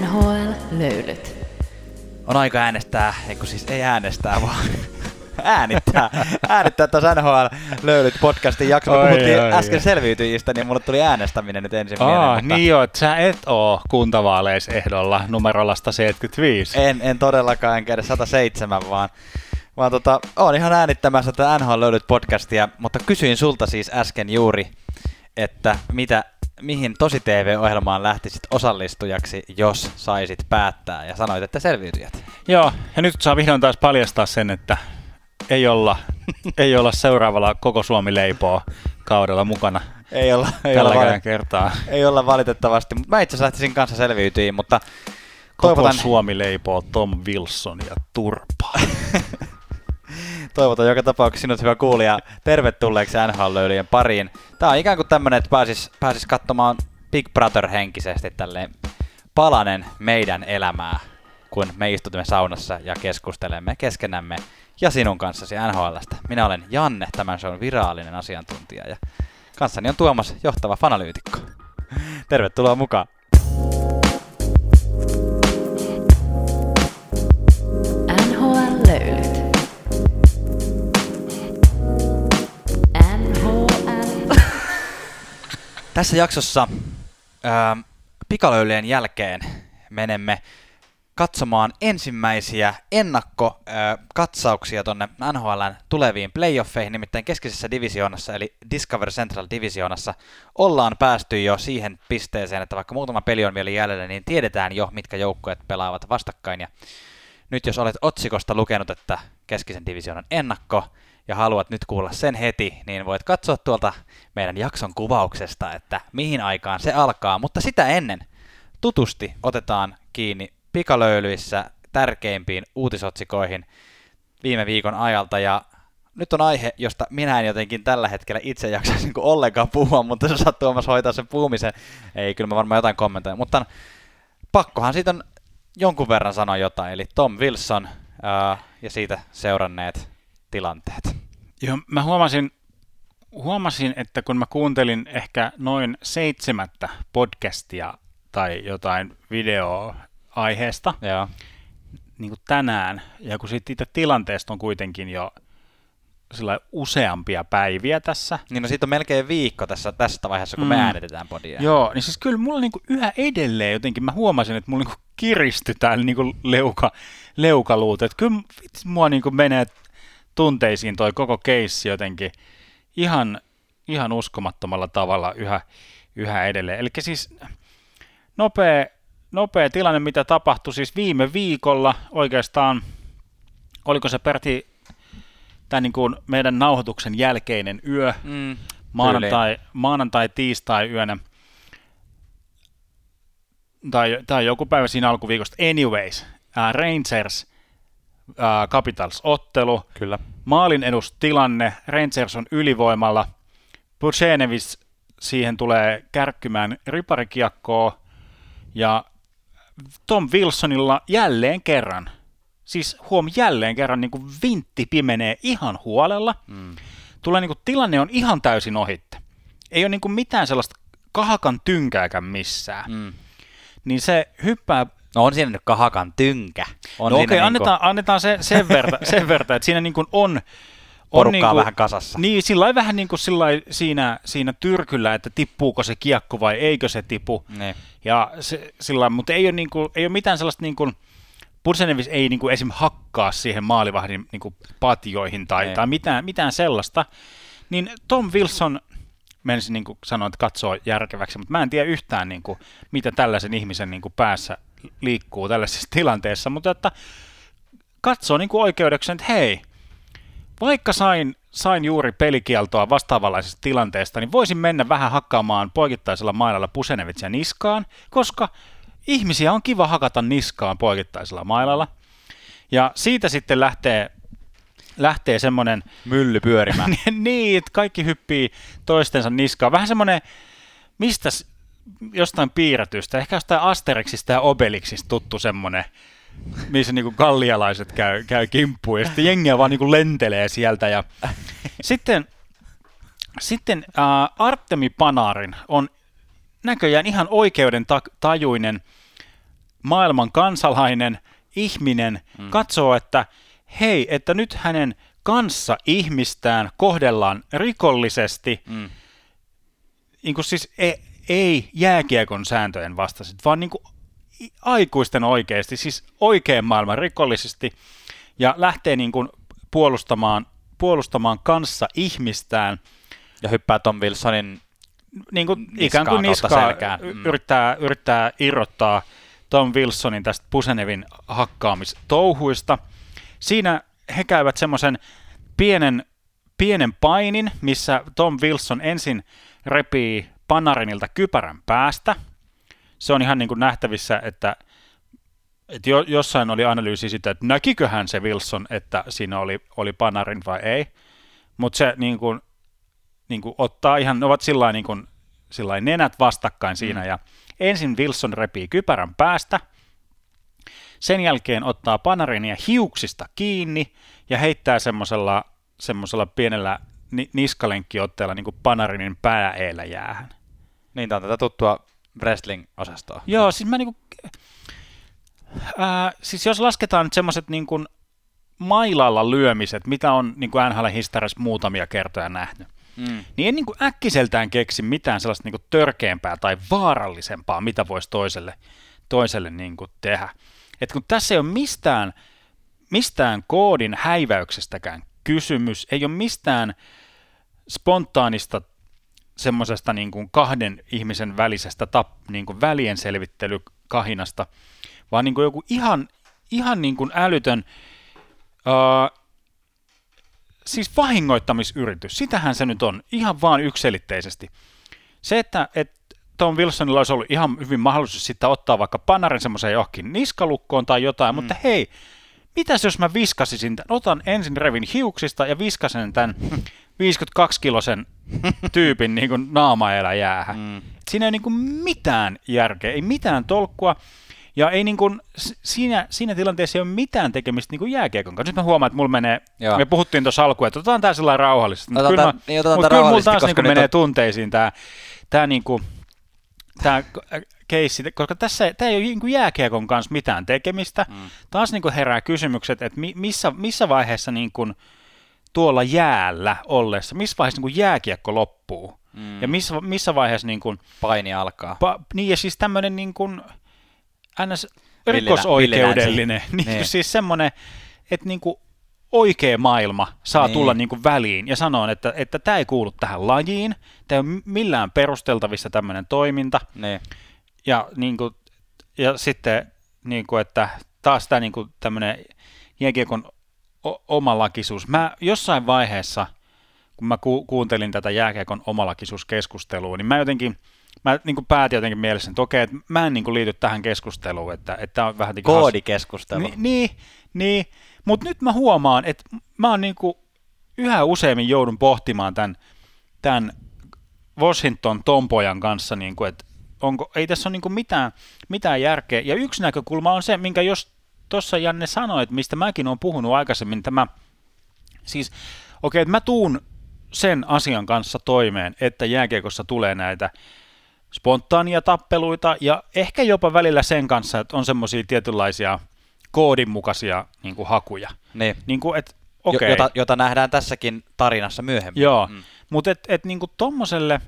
NHL-löylyt. On aika äänestää, eikö siis ei äänestää, vaan äänittää. äänittää tuossa NHL löylyt podcastin jakso. Me Oi, puhuttiin oi, äsken oi. selviytyjistä, niin mulle tuli äänestäminen nyt ensin mieleen. Aa, mutta niin joo, että sä et oo kuntavaaleisehdolla numerolla 175. en, en todellakaan, enkä edes 107, vaan, vaan tota, oon ihan äänittämässä tätä NHL löylyt podcastia, mutta kysyin sulta siis äsken juuri, että mitä, mihin tosi TV-ohjelmaan lähtisit osallistujaksi, jos saisit päättää, ja sanoit, että selviytyjät. Joo, ja nyt saa vihdoin taas paljastaa sen, että ei olla, ei olla seuraavalla koko Suomi leipoo kaudella mukana Ei olla, ei olla, valit- kertaa. ei olla valitettavasti, mutta mä itse asiassa lähtisin kanssa selviytyihin, mutta Koko toivotan, Suomi leipoo Tom Wilson ja turpaa. toivotan joka tapauksessa sinut hyvä kuulija tervetulleeksi NHL-löylyjen pariin. Tää on ikään kuin tämmönen, että pääsis, pääsis katsomaan Big Brother-henkisesti tälleen palanen meidän elämää, kun me istutumme saunassa ja keskustelemme keskenämme ja sinun kanssasi NHLstä. Minä olen Janne, tämän shown virallinen asiantuntija ja kanssani on Tuomas, johtava fanalyytikko. Tervetuloa mukaan. Tässä jaksossa ää, pikalöylyjen jälkeen menemme katsomaan ensimmäisiä ennakkokatsauksia tonne NHLn tuleviin playoffeihin, nimittäin keskisessä divisioonassa eli Discover Central divisioonassa ollaan päästy jo siihen pisteeseen, että vaikka muutama peli on vielä jäljellä, niin tiedetään jo, mitkä joukkueet pelaavat vastakkain. Ja nyt jos olet otsikosta lukenut, että keskisen divisioonan ennakko, ja haluat nyt kuulla sen heti, niin voit katsoa tuolta meidän jakson kuvauksesta, että mihin aikaan se alkaa. Mutta sitä ennen tutusti otetaan kiinni pikalöylyissä tärkeimpiin uutisotsikoihin viime viikon ajalta. Ja nyt on aihe, josta minä en jotenkin tällä hetkellä itse jaksaisi niin ollenkaan puhua, mutta sä saat Tuomas hoitaa sen puhumisen. Ei, kyllä mä varmaan jotain kommentoin, mutta pakkohan siitä on jonkun verran sanoa jotain. Eli Tom Wilson ää, ja siitä seuranneet tilanteet. Joo, mä huomasin, huomasin, että kun mä kuuntelin ehkä noin seitsemättä podcastia tai jotain videoa aiheesta, Joo. niin kuin tänään, ja kun siitä itse tilanteesta on kuitenkin jo sillä useampia päiviä tässä, Niin no siitä on melkein viikko tässä, tässä vaiheessa, kun Mm. me äänitetään podia. Joo, niin siis kyllä mulla niinku yhä edelleen jotenkin, mä huomasin, että mulla niinku kiristyi täällä niinku leuka, leukaluut. Että kyllä vitsi, mua niinku menee tunteisiin toi koko keissi jotenkin ihan, ihan uskomattomalla tavalla yhä, yhä edelleen. Eli siis nopea, nopea tilanne, mitä tapahtui siis viime viikolla oikeastaan, oliko se Perti tämän niin kuin meidän nauhoituksen jälkeinen yö, Mm, maanantai, maanantai tiistai yönä tai, tai joku päivä siinä alkuviikosta. Anyways, äh, Rangers äh, Capitals ottelu, Kyllä. maalin edustilanne, Rangers on ylivoimalla, Bucenevis siihen tulee kärkkymään riparikiekkoa ja Tom Wilsonilla jälleen kerran, siis huom jälleen kerran niin kuin vintti pimenee ihan huolella, Mm. tulee niin kuin, tilanne on ihan täysin ohitte. Ei ole niin kuin mitään sellaista kahakan tynkääkään missään. Mm. Niin se hyppää... No on siinä nyt kahakan tynkä. On no okei, niinku annetaan, annetaan se sen verta, sen verta, että siinä niin kuin on... on porukkaa niin kuin, vähän kasassa. Niin, sillä vähän niin kuin sillä lailla siinä, siinä tyrkyllä, että tippuuko se kiekko vai eikö se tipu. Niin. Ja se, sillä mutta ei ole, niin kuin, ei ole mitään sellaista niin kuin, Pursenevis ei niin kuin esim. hakkaa siihen maalivahdin niin kuin patjoihin tai, Ei. tai mitään, mitään sellaista. Niin Tom Wilson, menisin niin kuin sanoa, että katsoo järkeväksi, mutta mä en tiedä yhtään, niin kuin, mitä tällaisen ihmisen niin kuin päässä liikkuu tällaisessa tilanteessa, mutta että katsoo niin kuin oikeudeksi, että hei, vaikka sain, sain juuri pelikieltoa vastaavanlaisesta tilanteesta, niin voisin mennä vähän hakkaamaan poikittaisella mailalla Pusenevitsia niskaan, koska ihmisiä on kiva hakata niskaan poikittaisella mailalla. Ja siitä sitten lähtee, lähtee semmoinen, Mylly pyörimään. niin, että kaikki hyppii toistensa niskaan. Vähän semmoinen, mistä jostain piirretystä, ehkä jostain Asterixista ja Obelixista tuttu semmoinen, missä niinku gallialaiset käy, käy kimppuun ja sitten jengiä vaan niinku lentelee sieltä. Ja sitten sitten äh, Artemi Panarin on näköjään ihan oikeuden ta- tajuinen maailman kansalainen, ihminen mm. katsoo, että hei, että nyt hänen kanssa ihmistään kohdellaan rikollisesti, mm. niin kuin siis ei, ei jääkiekon sääntöjen vastaisesti, vaan niin kuin aikuisten oikeasti, siis oikein maailman rikollisesti, ja lähtee niin kuin puolustamaan, puolustamaan kanssa ihmistään. Ja hyppää Tom Wilsonin niin kuin ikään kuin niskaa mm. yrittää, yrittää irrottaa Tom Wilsonin tästä Pusenevin hakkaamistouhuista. Siinä he käyvät semmoisen pienen, pienen painin, missä Tom Wilson ensin repii Panarinilta kypärän päästä. Se on ihan niin kuin nähtävissä, että, että jo, jossain oli analyysi sitä, että näkiköhän se Wilson, että siinä oli, oli Panarin vai ei. Mutta se niin kuin, niin kuin ottaa ihan, ne ovat sillä niin kuin, sillä nenät vastakkain siinä, mm. ja ensin Wilson repii kypärän päästä, sen jälkeen ottaa Panarinia hiuksista kiinni ja heittää semmoisella semmoisella pienellä ni- niskalenkkiotteella niin kuin Panarinin pääeellä jäähän. Niin, tämä on tätä tuttua wrestling-osastoa. Joo, siis mä niinku, ää, siis jos lasketaan nyt semmoiset niin kuin mailalla lyömiset, mitä on niin kuin NHL-historiassa muutamia kertoja nähnyt, mm. niin en niin kuin äkkiseltään keksi mitään sellaista niin kuin törkeämpää tai vaarallisempaa, mitä voisi toiselle, toiselle niin kuin tehdä. Et kun tässä ei ole mistään, mistään koodin häiväyksestäkään kysymys, ei ole mistään spontaanista semmoisesta niin kuin kahden ihmisen välisestä tap, niin kuin välien selvittelykahinasta, vaan niin kuin joku ihan, ihan niin kuin älytön, uh, siis vahingoittamisyritys, sitähän se nyt on, ihan vaan ykselitteisesti. Se, että, että Tom Wilsonilla olisi ollut ihan hyvin mahdollisuus sitten ottaa vaikka panarin semmoiseen johonkin niskalukkoon tai jotain, mm. mutta hei, mitäs jos mä viskasisin, tämän? otan ensin revin hiuksista ja viskasen tämän 52-kilosen tyypin niin kuin naamaelä jäähän. Mm. Siinä ei niin kuin mitään järkeä, ei mitään tolkkua. Ja ei niin kuin, siinä, siinä tilanteessa ei ole mitään tekemistä niin kuin jääkiekon kanssa. Nyt mä huomaan, että mulla menee, Joo. me puhuttiin tuossa alkuun, että otetaan tää sellainen rauhallisesti. Mutta kyllä, niin, mutta kyllä mulla taas niin kuin menee on... tunteisiin tämä, tämä niin kuin, tämä keissi, koska tässä tämä ei ole niin jääkiekon kanssa mitään tekemistä. Mm. Taas niin kuin herää kysymykset, että missä, missä vaiheessa niin kuin tuolla jäällä ollessa, missä vaiheessa niin kuin jääkiekko loppuu? Mm. Ja missä, missä vaiheessa niin kuin, paini alkaa? Pa, niin ja siis tämmöinen niin kuin, ns. rikosoikeudellinen, niin, niin. siis semmoinen, että niin kuin oikea maailma saa niin. tulla niin kuin väliin ja sanoa, että, että tämä ei kuulu tähän lajiin, tämä ei ole millään perusteltavissa tämmöinen toiminta. Niin. Ja, niin kuin, ja sitten, niin kuin, että taas tämä niin kuin, tämmöinen jääkiekon omalakisuus. Mä jossain vaiheessa, kun mä ku, kuuntelin tätä jääkiekon omalakisuuskeskustelua, niin mä jotenkin, mä niin kuin päätin jotenkin mielessä, että okei, että mä en niin kuin liity tähän keskusteluun, että, että on vähän niin Koodikeskustelu. Ni, niin, niin, mutta nyt mä huomaan, että mä oon niin kuin yhä useammin joudun pohtimaan tämän, tämän Washington Tompojan kanssa, niin kuin, että onko, ei tässä ole niin mitään, mitään järkeä. Ja yksi näkökulma on se, minkä jos tuossa Janne sanoi, että mistä mäkin olen puhunut aikaisemmin, tämä, siis okei, okay, että mä tuun sen asian kanssa toimeen, että jääkiekossa tulee näitä spontaania tappeluita ja ehkä jopa välillä sen kanssa, että on semmoisia tietynlaisia koodinmukaisia niin kuin hakuja. Niin. Niin kuin, et, okay. jota, jota nähdään tässäkin tarinassa myöhemmin. Joo, mm. mutta et, et, niin kuin tommoselle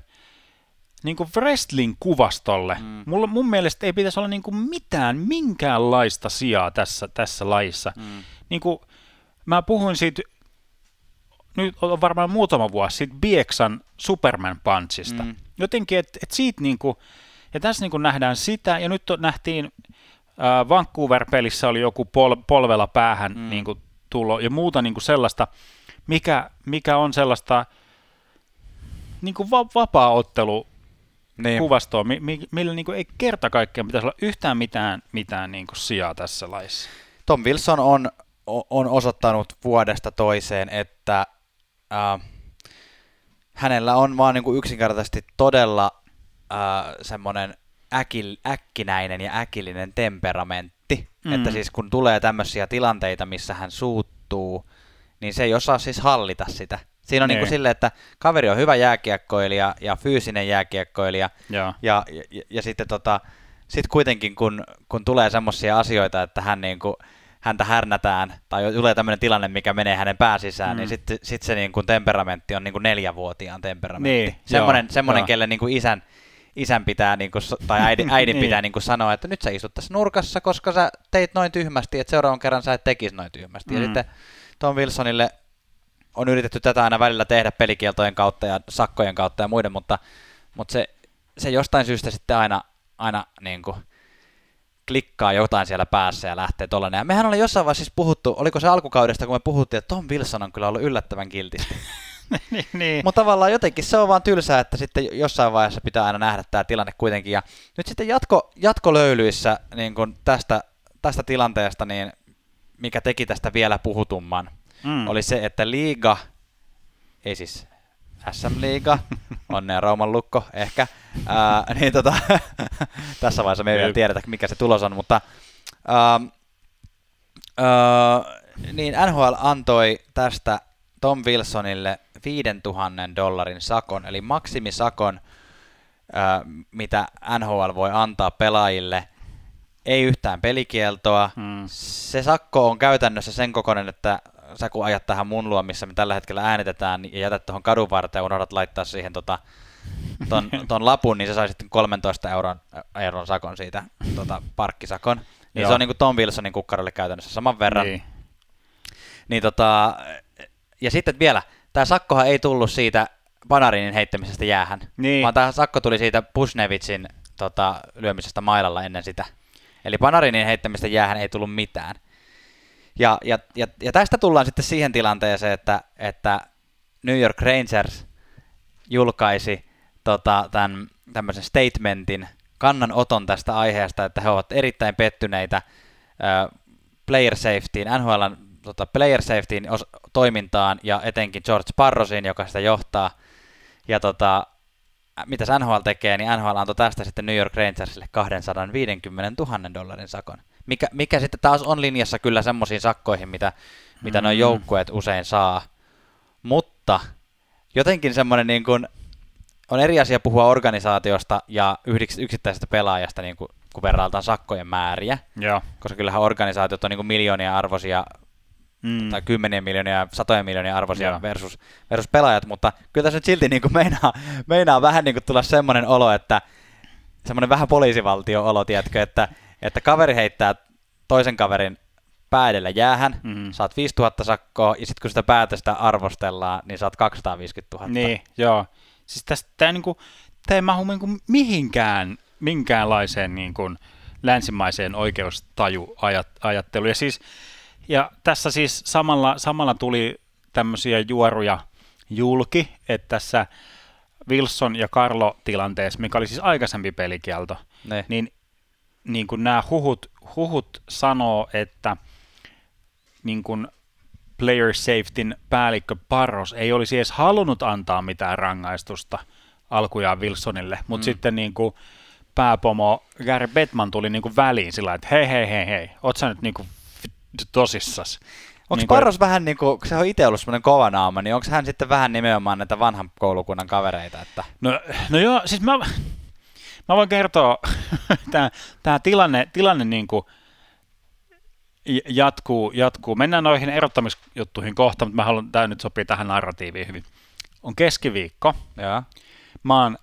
niin kuin wrestling-kuvastolle, mm. mulla, mun mielestä ei pitäisi olla niin kuin mitään, minkäänlaista sijaa tässä, tässä lajissa. Mm. Niin kuin, mä puhuin siitä, nyt on varmaan muutama vuosi siitä Bieksan Superman Punchista. Mm. Jotenkin, että et siitä niin kuin, ja tässä niin kuin nähdään sitä, ja nyt nähtiin äh, Vancouver-pelissä oli joku pol, polvella päähän mm. niin kuin tulo, ja muuta niin kuin sellaista, mikä, mikä on sellaista niin kuin va- vapaa-ottelu niin. kuvastoa, mi- mi- millä niin kuin ei kerta kaikkiaan pitäisi olla yhtään mitään, mitään niin kuin sijaa tässä laissa. Tom Wilson on, on osoittanut vuodesta toiseen, että äh, hänellä on vaan niin kuin yksinkertaisesti todella äh, semmoinen äkil, äkkinäinen ja äkillinen temperamentti. Mm. Että siis kun tulee tämmöisiä tilanteita, missä hän suuttuu, niin se ei osaa siis hallita sitä. Siinä on niin kuin silleen, että kaveri on hyvä jääkiekkoilija ja fyysinen jääkiekkoilija. Ja, ja, ja, ja sitten tota, sitten kuitenkin kun, kun tulee semmoisia asioita, että hän niin kuin, häntä härnätään, tai tulee tämmöinen tilanne, mikä menee hänen pääsisään, niin mm. niin sitten sit se niin kuin temperamentti on niin kuin neljävuotiaan temperamentti. Niin, semmoinen, joo, semmoinen joo. kelle niin kuin isän, isän pitää, niin kuin, tai äidin, äidin niin. pitää niin kuin sanoa, että nyt sä istut tässä nurkassa, koska sä teit noin tyhmästi, että seuraavan kerran sä et tekisi noin tyhmästi. Mm. Ja sitten Tom Wilsonille on yritetty tätä aina välillä tehdä pelikieltojen kautta ja sakkojen kautta ja muiden, mutta, mutta se, se jostain syystä sitten aina, aina niin kuin klikkaa jotain siellä päässä ja lähtee tollanen. Ja mehän oli jossain vaiheessa siis puhuttu, oliko se alkukaudesta, kun me puhuttiin, että Tom Wilson on kyllä ollut yllättävän kiltisti. niin, niin. Mutta tavallaan jotenkin se on vaan tylsää, että sitten jossain vaiheessa pitää aina nähdä tämä tilanne kuitenkin. Ja nyt sitten jatko, jatkolöylyissä niin kun tästä, tästä tilanteesta, niin mikä teki tästä vielä puhutumman, mm. oli se, että liiga, ei siis SM-liiga, onnea Rauman lukko ehkä, ää, niin tota, tässä vaiheessa me ei vielä tiedetä, mikä se tulos on, mutta ää, ää, niin NHL antoi tästä Tom Wilsonille 5000 dollarin sakon, eli maksimisakon, ää, mitä NHL voi antaa pelaajille, ei yhtään pelikieltoa. Hmm. Se sakko on käytännössä sen kokoinen, että sä kun ajat tähän mun luo, missä me tällä hetkellä äänitetään, ja jätät tuohon kadun varteen ja unohdat laittaa siihen tota, ton, ton lapun, niin sä saisit 13 euron, euron sakon siitä tota, parkkisakon. Niin se on niin kuin Tom Wilsonin kukkarolle käytännössä saman verran. Niin. niin tota, ja sitten vielä, tämä sakkohan ei tullut siitä Panarinin heittämisestä jäähän, niin. vaan tämä sakko tuli siitä Pusnevitsin tota, lyömisestä mailalla ennen sitä. Eli Panarinin heittämistä jäähän ei tullut mitään. Ja, ja, ja, ja tästä tullaan sitten siihen tilanteeseen, että, että New York Rangers julkaisi tota, tämän tämmöisen statementin, kannanoton tästä aiheesta, että he ovat erittäin pettyneitä äh, player safetyin, NHLn tota, player safetyin os- toimintaan ja etenkin George Parrosin, joka sitä johtaa. Ja tota, mitä NHL tekee, niin NHL antoi tästä sitten New York Rangersille 250 000 dollarin sakon mikä, mikä sitten taas on linjassa kyllä semmoisiin sakkoihin, mitä, mitä mm. noin joukkueet usein saa. Mutta jotenkin semmoinen niin kuin, on eri asia puhua organisaatiosta ja yksittäisestä pelaajasta, niin kuin, kun verrailtaan sakkojen määriä. Ja. Koska kyllähän organisaatiot on niin kuin miljoonia arvoisia mm. tai kymmeniä miljoonia, satoja miljoonia arvoisia versus, versus pelaajat, mutta kyllä tässä nyt silti niin kuin meinaa, meinaa vähän niin kuin tulla semmoinen olo, että semmoinen vähän poliisivaltio-olo, tiedätkö, että että kaveri heittää toisen kaverin päädellä jäähän, mm. saat 5000 sakkoa, ja sitten kun sitä päätöstä arvostellaan, niin saat 250 000. Niin, joo. Siis tästä tämä niinku, ei mahu niinku mihinkään, minkäänlaiseen niinku länsimaiseen oikeustajuajatteluun. Ja, siis, ja tässä siis samalla, samalla tuli tämmöisiä juoruja julki, että tässä Wilson ja Carlo tilanteessa, mikä oli siis aikaisempi pelikielto, ne. niin niin kuin nämä huhut, huhut sanoo, että niin kuin player safetyn päällikkö Parros ei olisi edes halunnut antaa mitään rangaistusta alkujaan Wilsonille, mutta mm. sitten niin kuin pääpomo Gary Bettman tuli niin kuin väliin sillä että hei hei hei hei, oot sä nyt niin kuin tosissas. Onko niin Parros kuin... vähän niin kuin, se on itse ollut semmoinen kova naama, niin onko hän sitten vähän nimenomaan näitä vanhan koulukunnan kavereita? Että... No, no joo, siis mä, Mä voin kertoa, tämä, tämä tilanne, tilanne niin kuin jatkuu, jatkuu. Mennään noihin erottamisjuttuihin kohta, mutta mä haluan, tämä nyt sopii tähän narratiiviin hyvin. On keskiviikko. Ja. Mä oon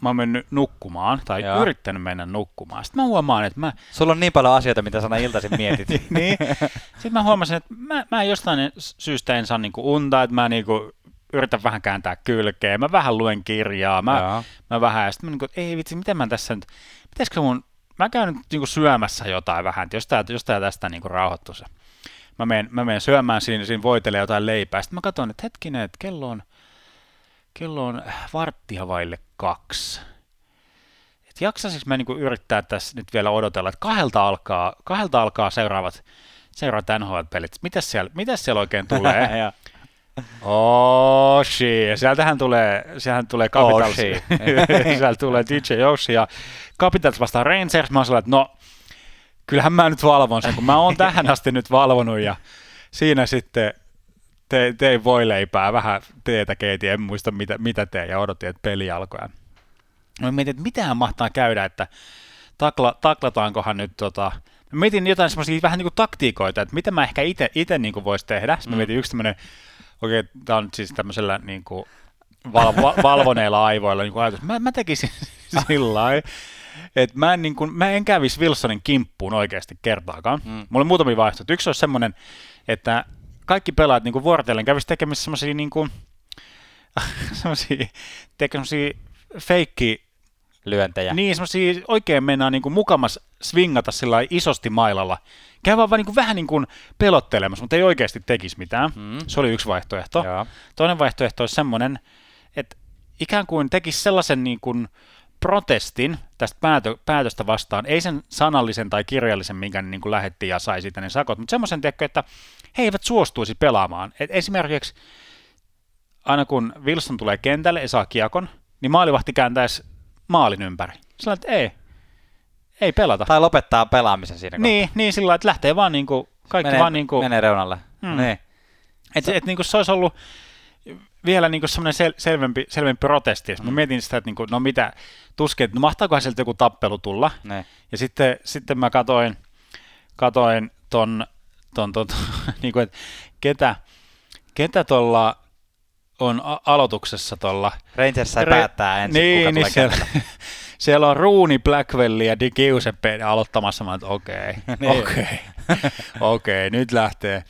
mä oon mennyt nukkumaan, tai Joo. yrittänyt mennä nukkumaan. Sitten mä huomaan, että mä... Sulla on niin paljon asioita, mitä sana iltaisin mietit. niin. Sitten mä huomasin, että mä, mä jostain syystä en saa niinku unta, että mä niinku yritän vähän kääntää kylkeä, mä vähän luen kirjaa, mä, mä vähän, ja sitten mä niin kuin, ei vitsi, miten mä tässä nyt, pitäisikö mun, mä käyn nyt niin kuin syömässä jotain vähän, että jos tää, jos tää tästä niin rauhoittuu se. Mä menen, mä menen syömään siinä, siinä voitelee jotain leipää, sitten mä katson, että hetkinen, että kello on, kello on varttia vaille kaksi. Et jaksaisiko mä niin kuin yrittää tässä nyt vielä odotella, että kahdelta alkaa, kahdelta alkaa seuraavat, seuraavat NHL-pelit. Mitäs siellä, mitäs siellä oikein tulee? Oshi, ja sieltähän tulee, sieltähän tulee Capitals, sieltä tulee DJ Oshi ja Capitals vastaan Rangers, mä oon että no, kyllähän mä nyt valvon sen, kun mä oon tähän asti nyt valvonut ja siinä sitten te, tein leipää, vähän teetä keitin, en muista mitä, mitä tein ja odotin, että peli alkoi. Mä mietin, että mitähän mahtaa käydä, että takla, taklataankohan nyt tota, Mä mietin jotain semmoisia vähän niin kuin taktiikoita, että mitä mä ehkä itse niin voisi tehdä. Sitten mä mm. mietin yksi tämmöinen, okei, okay, tämä on siis tämmöisellä niin kuin val, val, valvoneilla aivoilla niin kuin ajatus. Mä, mä tekisin sillä että mä en, niin kuin, mä en kävisi Wilsonin kimppuun oikeasti kertaakaan. Mm. Mulla on muutamia vaihtoehtoja. Yksi olisi semmoinen, että kaikki pelaajat niin vuorotellen kävisi tekemässä semmoisia niin kuin, feikki lyöntejä. Niin, semmoisia oikein mennään niin kuin mukamas swingata sillä isosti mailalla. Käy vaan, vaan niin kuin, vähän niin kuin pelottelemassa, mutta ei oikeasti tekisi mitään. Mm. Se oli yksi vaihtoehto. Joo. Toinen vaihtoehto olisi semmoinen, että ikään kuin tekisi sellaisen niin kuin protestin tästä päätö, päätöstä vastaan, ei sen sanallisen tai kirjallisen, minkä niin kuin lähetti ja sai siitä ne sakot, mutta semmoisen tekö, että he eivät suostuisi pelaamaan. Et esimerkiksi aina kun Wilson tulee kentälle ja saa kiekon, niin maalivahti kääntäisi maalin ympäri. Sillä että ei, ei pelata. Tai lopettaa pelaamisen siinä Niin, kohtaa. niin sillä että lähtee vaan niin kuin, kaikki menee, vaan niin kuin, menee reunalle. Mm. Niin. Et, et, niin kuin se olisi ollut vielä niin semmoinen sel, selvempi, selvempi protesti. Mm. Mä mietin sitä, että niin kuin, no mitä, tuskin, että no mahtaakohan sieltä joku tappelu tulla. Ne. Ja sitten, sitten mä katoin, katoin ton, ton, ton niin kuin, että ketä, ketä tuolla on a- aloituksessa tuolla. Rangers sai Re- päättää ensin, niin, kuka niin siellä, siellä on Rooney, Blackwell ja Di Giuseppe aloittamassa, mä että okei, niin. okei, okei, nyt lähtee,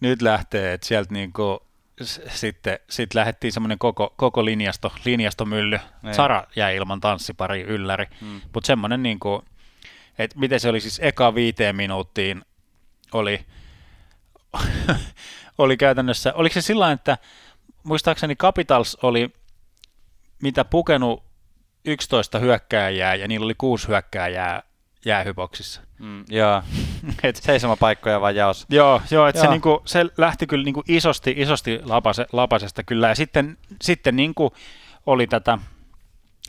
nyt lähtee, että sieltä niinku, s- sitten sit lähdettiin semmoinen koko, koko linjasto, linjastomylly. Niin. Sara jäi ilman tanssipari ylläri, hmm. mutta semmoinen niinku, että miten se oli siis eka viiteen minuuttiin oli, oli käytännössä, oliko se sillä että muistaakseni Capitals oli mitä pukenut 11 hyökkääjää ja niillä oli kuusi hyökkääjää jäähyboksissa. Mm, joo, et, seisomapaikkoja vaan jaos. Joo, joo, että se, niinku, se lähti kyllä niinku isosti, isosti lapase, lapasesta kyllä. Ja sitten, sitten niinku oli tätä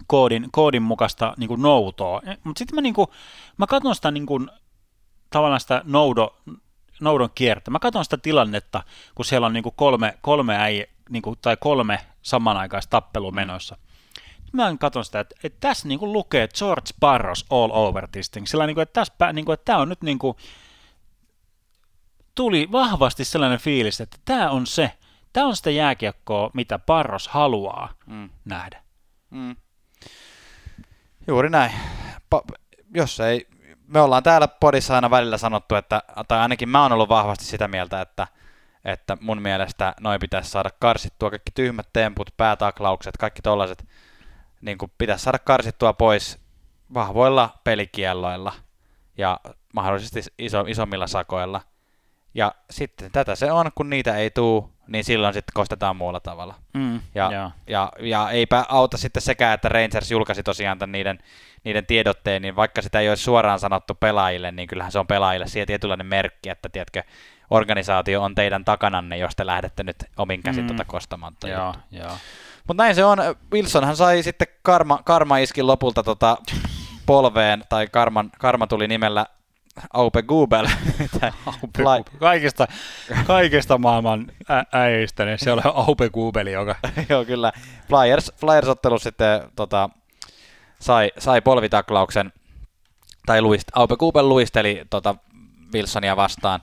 koodin, koodin mukaista niinku noutoa. Mutta sitten mä, niinku, mä katson sitä niinku, tavallaan sitä noudo, noudon kiertä. Mä katson sitä tilannetta, kun siellä on niinku kolme, kolme äijä, niin kuin, tai kolme samanaikaista tappelua menossa. Mä katson sitä, että, että tässä niin kuin lukee George Barros all over this thing. Sillä niin kuin, että, tässä, niin kuin, että tämä on nyt niin kuin, tuli vahvasti sellainen fiilis, että tämä on se, tämä on sitä jääkiekkoa, mitä Barros haluaa mm. nähdä. Mm. Juuri näin. Pa- jos ei, me ollaan täällä podissa aina välillä sanottu, että, tai ainakin mä oon ollut vahvasti sitä mieltä, että – että mun mielestä noin pitäisi saada karsittua kaikki tyhmät temput, päätaklaukset, kaikki tollaiset, niin kuin pitäisi saada karsittua pois vahvoilla pelikielloilla ja mahdollisesti iso, isommilla sakoilla. Ja sitten tätä se on, kun niitä ei tuu, niin silloin sitten kostetaan muulla tavalla. Mm, ja, ja, ja, ja eipä auta sitten sekään, että Rangers julkaisi tosiaan tämän niiden, niiden tiedotteen, niin vaikka sitä ei olisi suoraan sanottu pelaajille, niin kyllähän se on pelaajille siihen tietynlainen merkki, että tiedätkö, organisaatio on teidän takananne, jos te lähdette nyt omin käsin mm. tuota kostamaan. Joo, joo. Mutta näin se on. Wilsonhan sai sitten karma, karma iski lopulta tota polveen, tai karman, karma tuli nimellä Aupe Google. Aupe kaikista, kaikista maailman ä- äijistä, niin se on Aupe Google, joka... Joo, kyllä. Flyers, Flyers-ottelu sitten tota, sai, sai polvitaklauksen, tai luist, Aupe Google luisteli tota, Wilsonia vastaan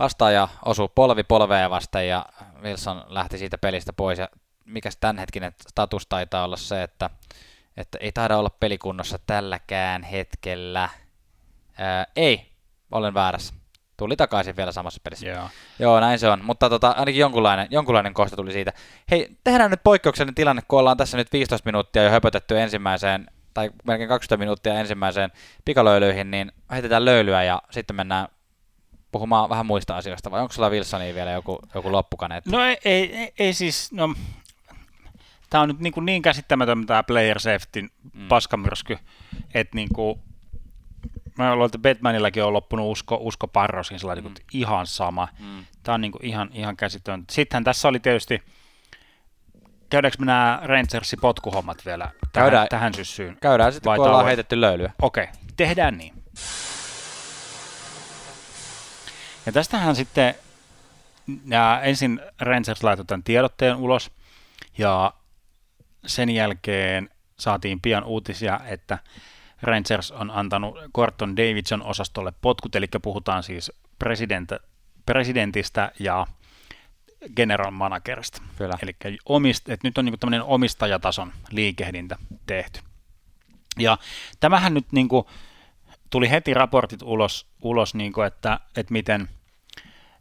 vastaaja osui polvi polvea vasten ja Wilson lähti siitä pelistä pois. Ja mikäs tämänhetkinen status taitaa olla se, että, että ei taida olla pelikunnossa tälläkään hetkellä. Ää, ei, olen väärässä. Tuli takaisin vielä samassa pelissä. Joo, Joo näin se on. Mutta tota, ainakin jonkunlainen, jonkunlainen kohta tuli siitä. Hei, tehdään nyt poikkeuksellinen tilanne, kun ollaan tässä nyt 15 minuuttia jo höpötetty ensimmäiseen, tai melkein 20 minuuttia ensimmäiseen pikalöilyihin, niin heitetään löylyä ja sitten mennään puhumaan vähän muista asioista, vai onko sulla Wilsonia vielä joku, joku loppukaneetti? No ei, ei, ei siis, no tämä on nyt niin, niin käsittämätön tämä player safety mm. paskamyrsky, että niin kuin, mä luulen, että Batmanillakin on loppunut usko, usko Parrosin sillä mm. niin ihan sama. Mm. Tämä on niin kuin ihan, ihan käsittämätön. Sittenhän tässä oli tietysti, käydäänkö me nämä Rangersin potkuhommat vielä tähän, käydään, tähän syssyyn? Käydään sitten, kun ollaan heitetty löylyä. Okei, okay, tehdään niin. Ja tästähän sitten ja ensin Rangers laittoi tämän tiedotteen ulos ja sen jälkeen saatiin pian uutisia, että Rangers on antanut Gordon Davidson osastolle potkut, eli puhutaan siis president, presidentistä ja general managerista. Kyllä. Eli omist, että nyt on niin tämmöinen omistajatason liikehdintä tehty. Ja tämähän nyt niin kuin, tuli heti raportit ulos, ulos niin kuin, että, että miten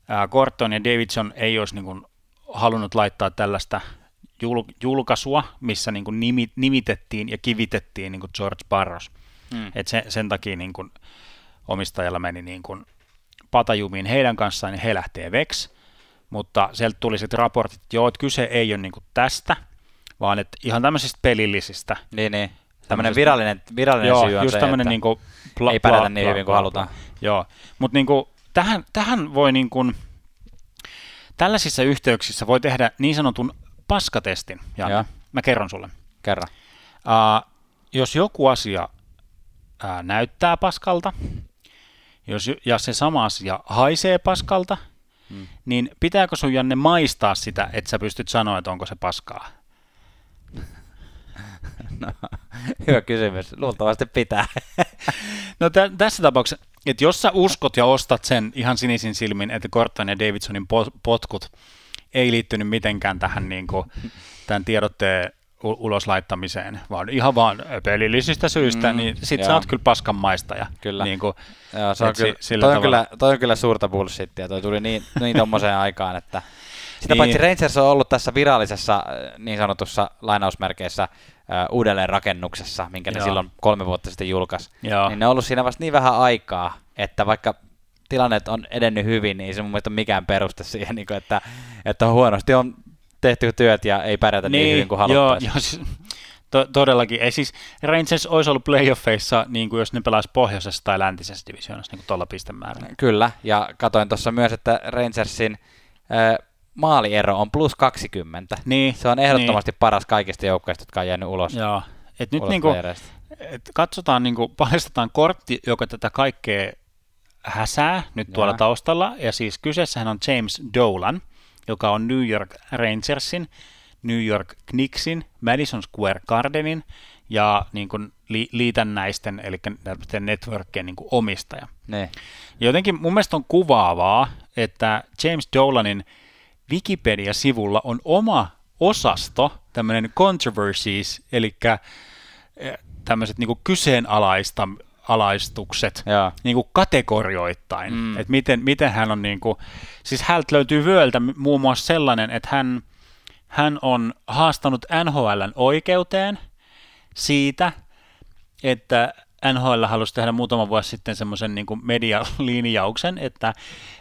ää, Gordon ja Davidson ei olisi niin kuin, halunnut laittaa tällaista jul, julkaisua, missä niin nimitettiin ja kivitettiin niin George Barros. Mm. Et se, sen takia niin kuin, omistajalla meni niin kuin, patajumiin heidän kanssaan, niin he lähtee veksi. Mutta sieltä tuli sitten raportit, että joo, että kyse ei ole niin tästä, vaan että ihan tämmöisistä pelillisistä. Niin, niin. Tämmöinen virallinen, virallinen joo, syy on just se, tämmöinen että niin kuin pla, ei pärjätä niin hyvin kuin halutaan. Joo, mutta niin kuin, tähän, tähän voi niin kuin, tällaisissa yhteyksissä voi tehdä niin sanotun paskatestin. Ja mä kerron sulle. Kerran. Uh, jos joku asia uh, näyttää paskalta, jos, ja se sama asia haisee paskalta, hmm. niin pitääkö sun Janne maistaa sitä, että sä pystyt sanoa, että onko se paskaa? No, hyvä kysymys. Luultavasti pitää. No tä- tässä tapauksessa, että jos sä uskot ja ostat sen ihan sinisin silmin, että Gordon ja Davidsonin po- potkut ei liittynyt mitenkään tähän niin kuin, tämän tiedotteen ulos laittamiseen, vaan ihan vaan pelillisistä syistä, mm, niin sit joo. sä oot kyllä paskan maistaja. Kyllä. Niin kuin, Joo, se on si- kyllä, sillä toi, on kyllä, toi on kyllä suurta bullshittia. Toi tuli niin, niin tommoseen aikaan, että sitä Niin. paitsi Rangers on ollut tässä virallisessa äh, niin sanotussa lainausmerkeissä äh, uudelleenrakennuksessa, minkä ne Joo. silloin kolme vuotta sitten julkaisi. Joo. Niin ne on ollut siinä vasta niin vähän aikaa, että vaikka tilanne on edennyt hyvin, niin ei se mun mielestä ole mikään peruste siihen, niin kuin, että, että huonosti on tehty työt ja ei pärjätä niin, niin hyvin kuin joo, haluttaisiin. joo, siis, to, todellakin. Ei siis Rangers olisi ollut playoffeissa, niin kuin jos ne pelaisi pohjoisessa tai läntisessä divisioonassa niin tuolla pistemäärällä. Kyllä, ja katoin tuossa myös, että Rangersin äh, maaliero on plus 20. Niin, Se on ehdottomasti paras kaikista joukkueista, jotka on jäänyt ulos. Joo. Et nyt ulos niin playereista. et katsotaan, niin kuin, paljastetaan kortti, joka tätä kaikkea häsää nyt Joo. tuolla taustalla. Ja siis kyseessähän on James Dolan, joka on New York Rangersin, New York Knicksin, Madison Square Gardenin ja niin kuin li- liitännäisten, eli näiden networkien niin kuin omistaja. Niin. Ja jotenkin mun mielestä on kuvaavaa, että James Dolanin Wikipedia-sivulla on oma osasto, tämmöinen controversies, eli tämmöiset kyseenalaistukset Joo. niinku kategorioittain, Mm. että miten, miten hän on niinku, siis häneltä löytyy vyöltä muun muassa sellainen, että hän, hän on haastanut NHLn oikeuteen siitä, että NHL halusi tehdä muutama vuosi sitten semmoisen niin medialinjauksen, että,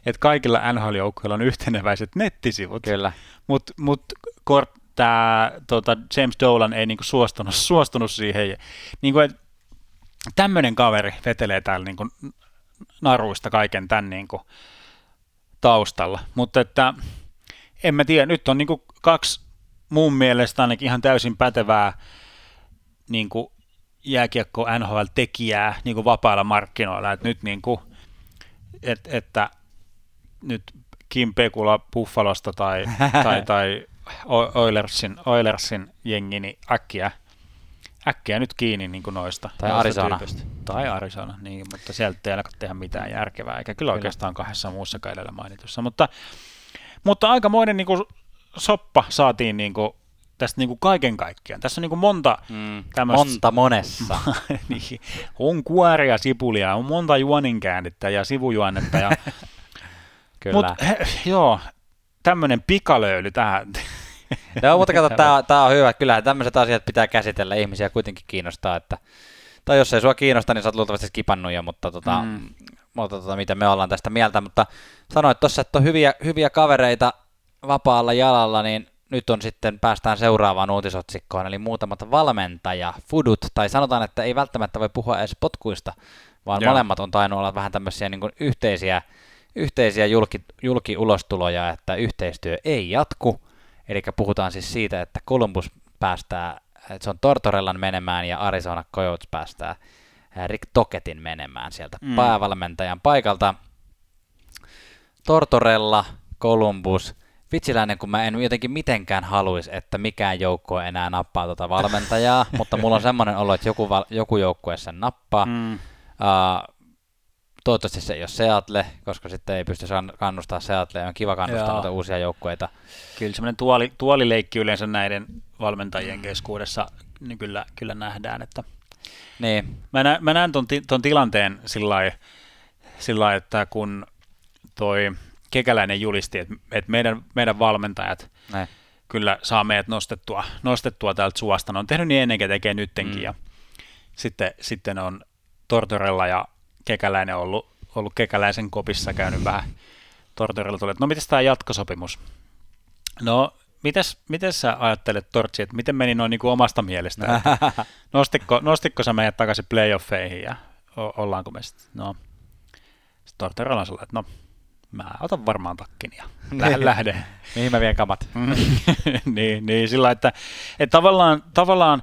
että kaikilla NHL-joukkueilla on yhteneväiset nettisivut, Kyllä. mutta mut, mut tämä tota, James Dolan ei niinku suostunut, suostunut siihen. Niinku, et, tämmöinen kaveri vetelee täällä niinku naruista kaiken tämän niinku taustalla. Mutta että en mä tiedä, nyt on niinku kaksi mun mielestä ainakin ihan täysin pätevää niinku jääkiekko NHL-tekijää niinku vapailla markkinoilla. Et nyt niinku, et, että nyt Kim Pekula Buffalosta tai, tai, tai Oilersin, Oilersin jengi, niin äkkiä, äkkiä nyt kiinni niin kuin noista. Tai noista Arizona. tyypeistä. Tai Arizona, niin, mutta sieltä ei alkaa tehdä mitään järkevää, eikä kyllä oikeastaan kahdessa muussa edellä mainitussa. Mutta, mutta aikamoinen niin kuin soppa saatiin niin kuin, tästä niin kuin kaiken kaikkiaan. Tässä on niin kuin monta Mm. tämmöistä... Monta monessa. niin, on kuoria sipulia, on monta juoninkäännettä ja sivujuonnetta. Ja, Kyllä. Mut, he, joo, tämmöinen pikalöyly tähän. Joo, mutta kato, tää, tää on hyvä. Kyllähän tämmöiset asiat pitää käsitellä. Ihmisiä kuitenkin kiinnostaa, että... Tai jos ei sua kiinnosta, niin sä oot luultavasti skipannut jo, mutta, tota, mm. Mutta tota, mitä me ollaan tästä mieltä. Mutta sanoit tuossa, että on hyviä, hyviä kavereita vapaalla jalalla, niin nyt on sitten päästään seuraavaan uutisotsikkoon, eli muutamat valmentaja, fudut, tai sanotaan, että ei välttämättä voi puhua edes potkuista, vaan Joo. molemmat on tainnut olla vähän tämmöisiä niin yhteisiä, yhteisiä julki, julkiulostuloja, että yhteistyö ei jatku, puhutaan siis siitä, että Columbus päästää, että se on Tortorellan menemään ja Arizona Coyotes päästää ää, Rick Toketin menemään sieltä mm. Päävalmentajan paikalta. Tortorella, Columbus, Vitsiläinen, kun mä en jotenkin mitenkään haluaisi, että mikään joukko enää nappaa tuota valmentajaa, mutta mulla on semmoinen olo, että joku, val- joku joukkue sen nappaa. Mm. Uh, toivottavasti se ei ole Seattle, koska sitten ei pysty kannustaa Seattle, on kiva kannustaa noita uusia joukkueita. Kyllä semmoinen tuoli, tuolileikki yleensä näiden valmentajien keskuudessa niin kyllä, kyllä nähdään, että niin. mä, nä, mä näen ton, ton tilanteen sillä lailla, että kun toi Kekäläinen julisti, että, että meidän, meidän valmentajat Näin. kyllä saa meidät nostettua, nostettua täältä suosta. Ne on tehnyt niin ennenkin, tekee nyttenkin. Mm. Ja sitten, sitten on Tortorella ja Kekäläinen ollut, ollut Kekäläisen kopissa käynyt vähän Tortorella tuli, että no miten tämä jatkosopimus? No, mites, miten sä ajattelet, Tortsi, että miten meni noin niin kuin omasta mielestä? nostikko, nostikko sä meidät takaisin playoffeihin ja o- ollaanko me sitten? No, sitten Tortorella on sellainen, että no, mä otan varmaan takkin ja niin. lähden. Mihin mä vien kamat? niin, niin, sillä että, että tavallaan, tavallaan,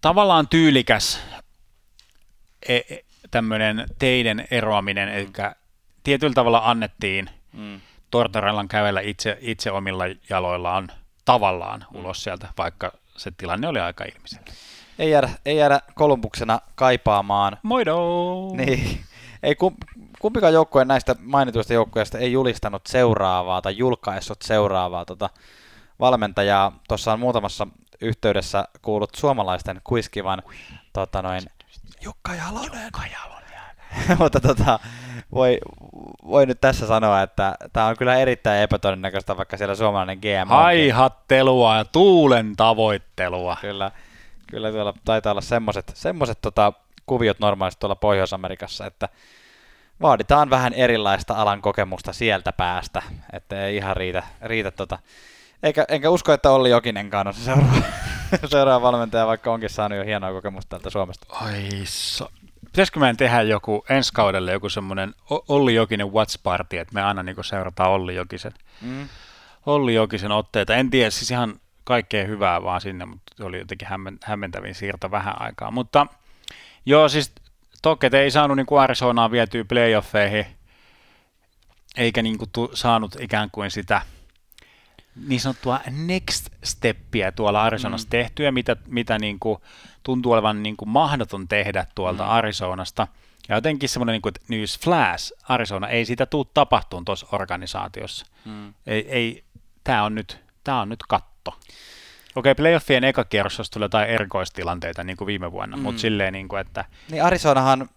tavallaan tyylikäs e, e, tämmöinen teiden eroaminen, eli tietyllä tavalla annettiin mm. Tortorellan kävellä itse, itse omilla jaloillaan tavallaan mm. ulos sieltä, vaikka se tilanne oli aika ilmiselvä. Ei jäädä, ei jäädä Kolumbuksena kaipaamaan. Moido! Niin. Ei, kum, kumpikaan joukkue näistä mainituista joukkueista ei julistanut seuraavaa tai julkaissut seuraavaa tota valmentajaa. Tuossa on muutamassa yhteydessä kuullut suomalaisten kuiskivan tota noin, Jukka Jalonen. Jukka Jalonen. Mutta tota, voi, voi nyt tässä sanoa, että tämä on kyllä erittäin epätodennäköistä, vaikka siellä suomalainen GM Haihattelua ja tuulen tavoittelua. Kyllä, kyllä tuolla taitaa olla semmoiset, semmoiset tota, kuviot normaalisti tuolla Pohjois-Amerikassa, että vaaditaan vähän erilaista alan kokemusta sieltä päästä, että ei ihan riitä, riitä tota. Eikä, enkä usko, että Olli Jokinenkaan on se seuraava, seuraava valmentaja, vaikka onkin saanut jo hienoa kokemusta täältä Suomesta. Ai so. Pitäisikö meidän tehdä joku ensi kaudelle joku semmoinen Olli Jokinen Watch Party, että me aina niin seurataan Olli Jokisen, mm. Olli Jokisen otteita. En tiedä, siis ihan kaikkea hyvää vaan sinne, mutta oli jotenkin hämmentävin siirto vähän aikaa. Mutta joo, siis Toket ei saanut niin kuin Arizonaa vietyä playoffeihin, eikä niin kuin tu, saanut ikään kuin sitä niin sanottua next steppiä tuolla Arizonassa mm. tehtyä, mitä, mitä niin kuin tuntuu olevan niin kuin mahdoton tehdä tuolta mm. Arizonasta. Ja jotenkin semmoinen niin kuin, news flash, Arizona, ei sitä tule tapahtumaan tuossa organisaatiossa. Mm. Ei, ei, tämä on nyt, on nyt katto. Okei, playoffien eka kierros, jos tulee jotain erikoistilanteita niin kuin viime vuonna, mm. mutta silleen, niin kuin, että... Niin Arizonahan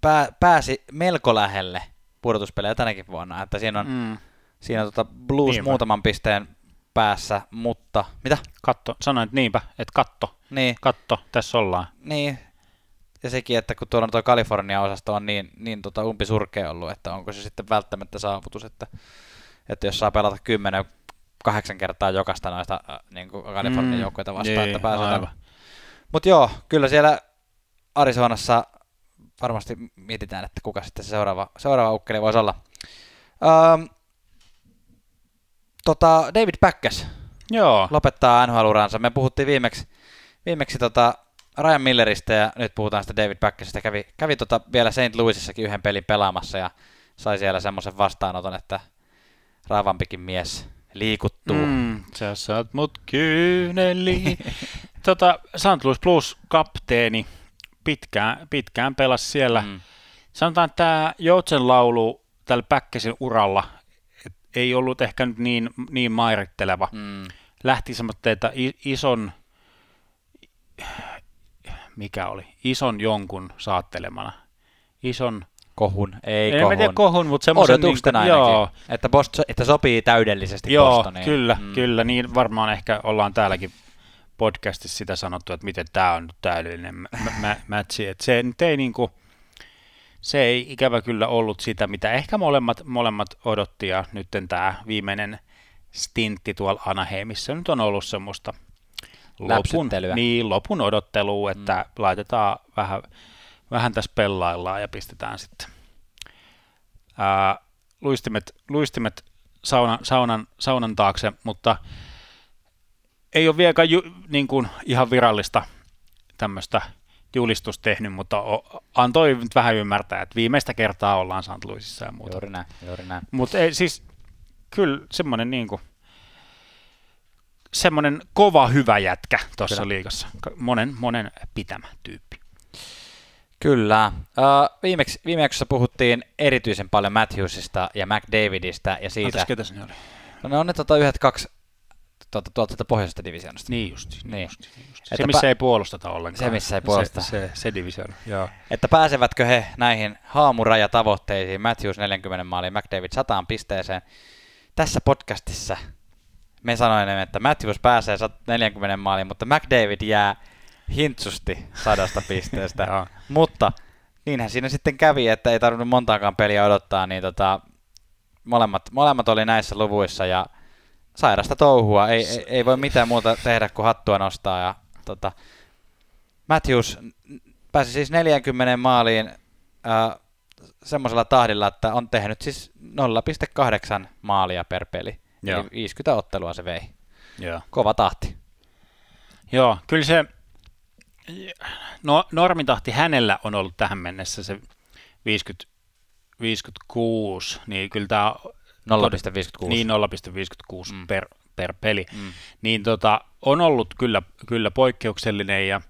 pää, pääsi melko lähelle pudotuspelejä tänäkin vuonna, että siinä on, mm. Siinä tota Blues niinpä. muutaman pisteen päässä, mutta... Mitä? Katto, sanoin, että niinpä, että katto. Niin. Katto, tässä ollaan. Niin, ja sekin, että kun tuolla tuo Kalifornia-osasto on niin, niin tota umpisurkea ollut, että onko se sitten välttämättä saavutus, että, että jos saa pelata kymmenen kahdeksan kertaa jokaista noista niin kuin Kalifornian mm, joukkueita vastaan, niin, että pääsee Mutta joo, kyllä siellä Arizonassa varmasti mietitään, että kuka sitten se seuraava, seuraava ukkeli voisi olla. Ähm, tota, David Päkkäs Joo. lopettaa NHL-uransa. Me puhuttiin viimeksi, viimeksi tota Ryan Milleristä ja nyt puhutaan sitä David Päkkäsistä. Kävi, kävi tota vielä St. Louisissakin yhden pelin pelaamassa ja sai siellä semmoisen vastaanoton, että raavampikin mies liikuttuu. Mm, sä saat mut kyyneli. tota, St. Louis Plus kapteeni pitkään, pitkään pelasi siellä. Mm. Sanotaan, että tämä Joutsen laulu tällä Päkkäsin uralla ei ollut ehkä nyt niin, niin mairitteleva. Mm. Lähti että ison, mikä oli, ison jonkun saattelemana. Ison kohun, ei en kohun. tiedä kohun, mutta semmoisen... Niin, ainakin, joo. Että, Bost, että sopii täydellisesti Joo, Bostoniin. kyllä, mm. kyllä, niin varmaan ehkä ollaan täälläkin podcastissa sitä sanottu, että miten tämä on täydellinen matchi, että se nyt ei niinku, se ei ikävä kyllä ollut sitä, mitä ehkä molemmat, molemmat odotti, ja nyt tämä viimeinen stintti tuolla Anaheimissa nyt on ollut semmoista lopun, niin, lopun odottelua, että mm. laitetaan vähän vähän tässä pellaillaan ja pistetään sitten ää, luistimet, luistimet sauna, saunan, saunan taakse, mutta ei ole vieläkään ju, niin kuin ihan virallista tämmöistä julistus tehnyt, mutta antoi nyt vähän ymmärtää, että viimeistä kertaa ollaan St. Louisissa ja muuta. Juuri näin, juuri näin. Mutta siis kyllä semmoinen niin kuin, semmoinen kova hyvä jätkä tuossa liigassa. Monen, monen pitämä tyyppi. Kyllä. Uh, viimeksi, viime jaksossa puhuttiin erityisen paljon Matthewsista ja McDavidistä ja siitä. Antas, ketä se oli? No ne on ne tota, yhdet kaksi tuota, tuolta sieltä pohjoisesta divisioonasta. Niin just, niin, Niin. just, niin just. Että Se, missä pä- ei puolusteta ollenkaan. Se, missä ei puolusteta. Se, se, se division, joo. Että pääsevätkö he näihin haamurajatavoitteisiin, Matthews 40 maaliin, McDavid 100 pisteeseen. Tässä podcastissa me sanoimme, että Matthews pääsee 40 maaliin, mutta McDavid jää hintsusti sadasta pisteestä. Mutta niinhän siinä sitten kävi, että ei tarvinnut montaakaan peliä odottaa, niin tota, molemmat, molemmat oli näissä luvuissa ja sairasta touhua. Ei, ei, ei voi mitään muuta tehdä kuin hattua nostaa. Ja, tota, Matthews pääsi siis 40 maaliin äh, semmoisella tahdilla, että on tehnyt siis 0,8 maalia per peli. Joo. Eli 50 ottelua se vei. Joo. Kova tahti. Joo, kyllä se no, normitahti hänellä on ollut tähän mennessä se 50, 56, niin kyllä tämä 0,56. niin 0,56 Mm. per, per peli, Mm. niin tota, on ollut kyllä, kyllä poikkeuksellinen ja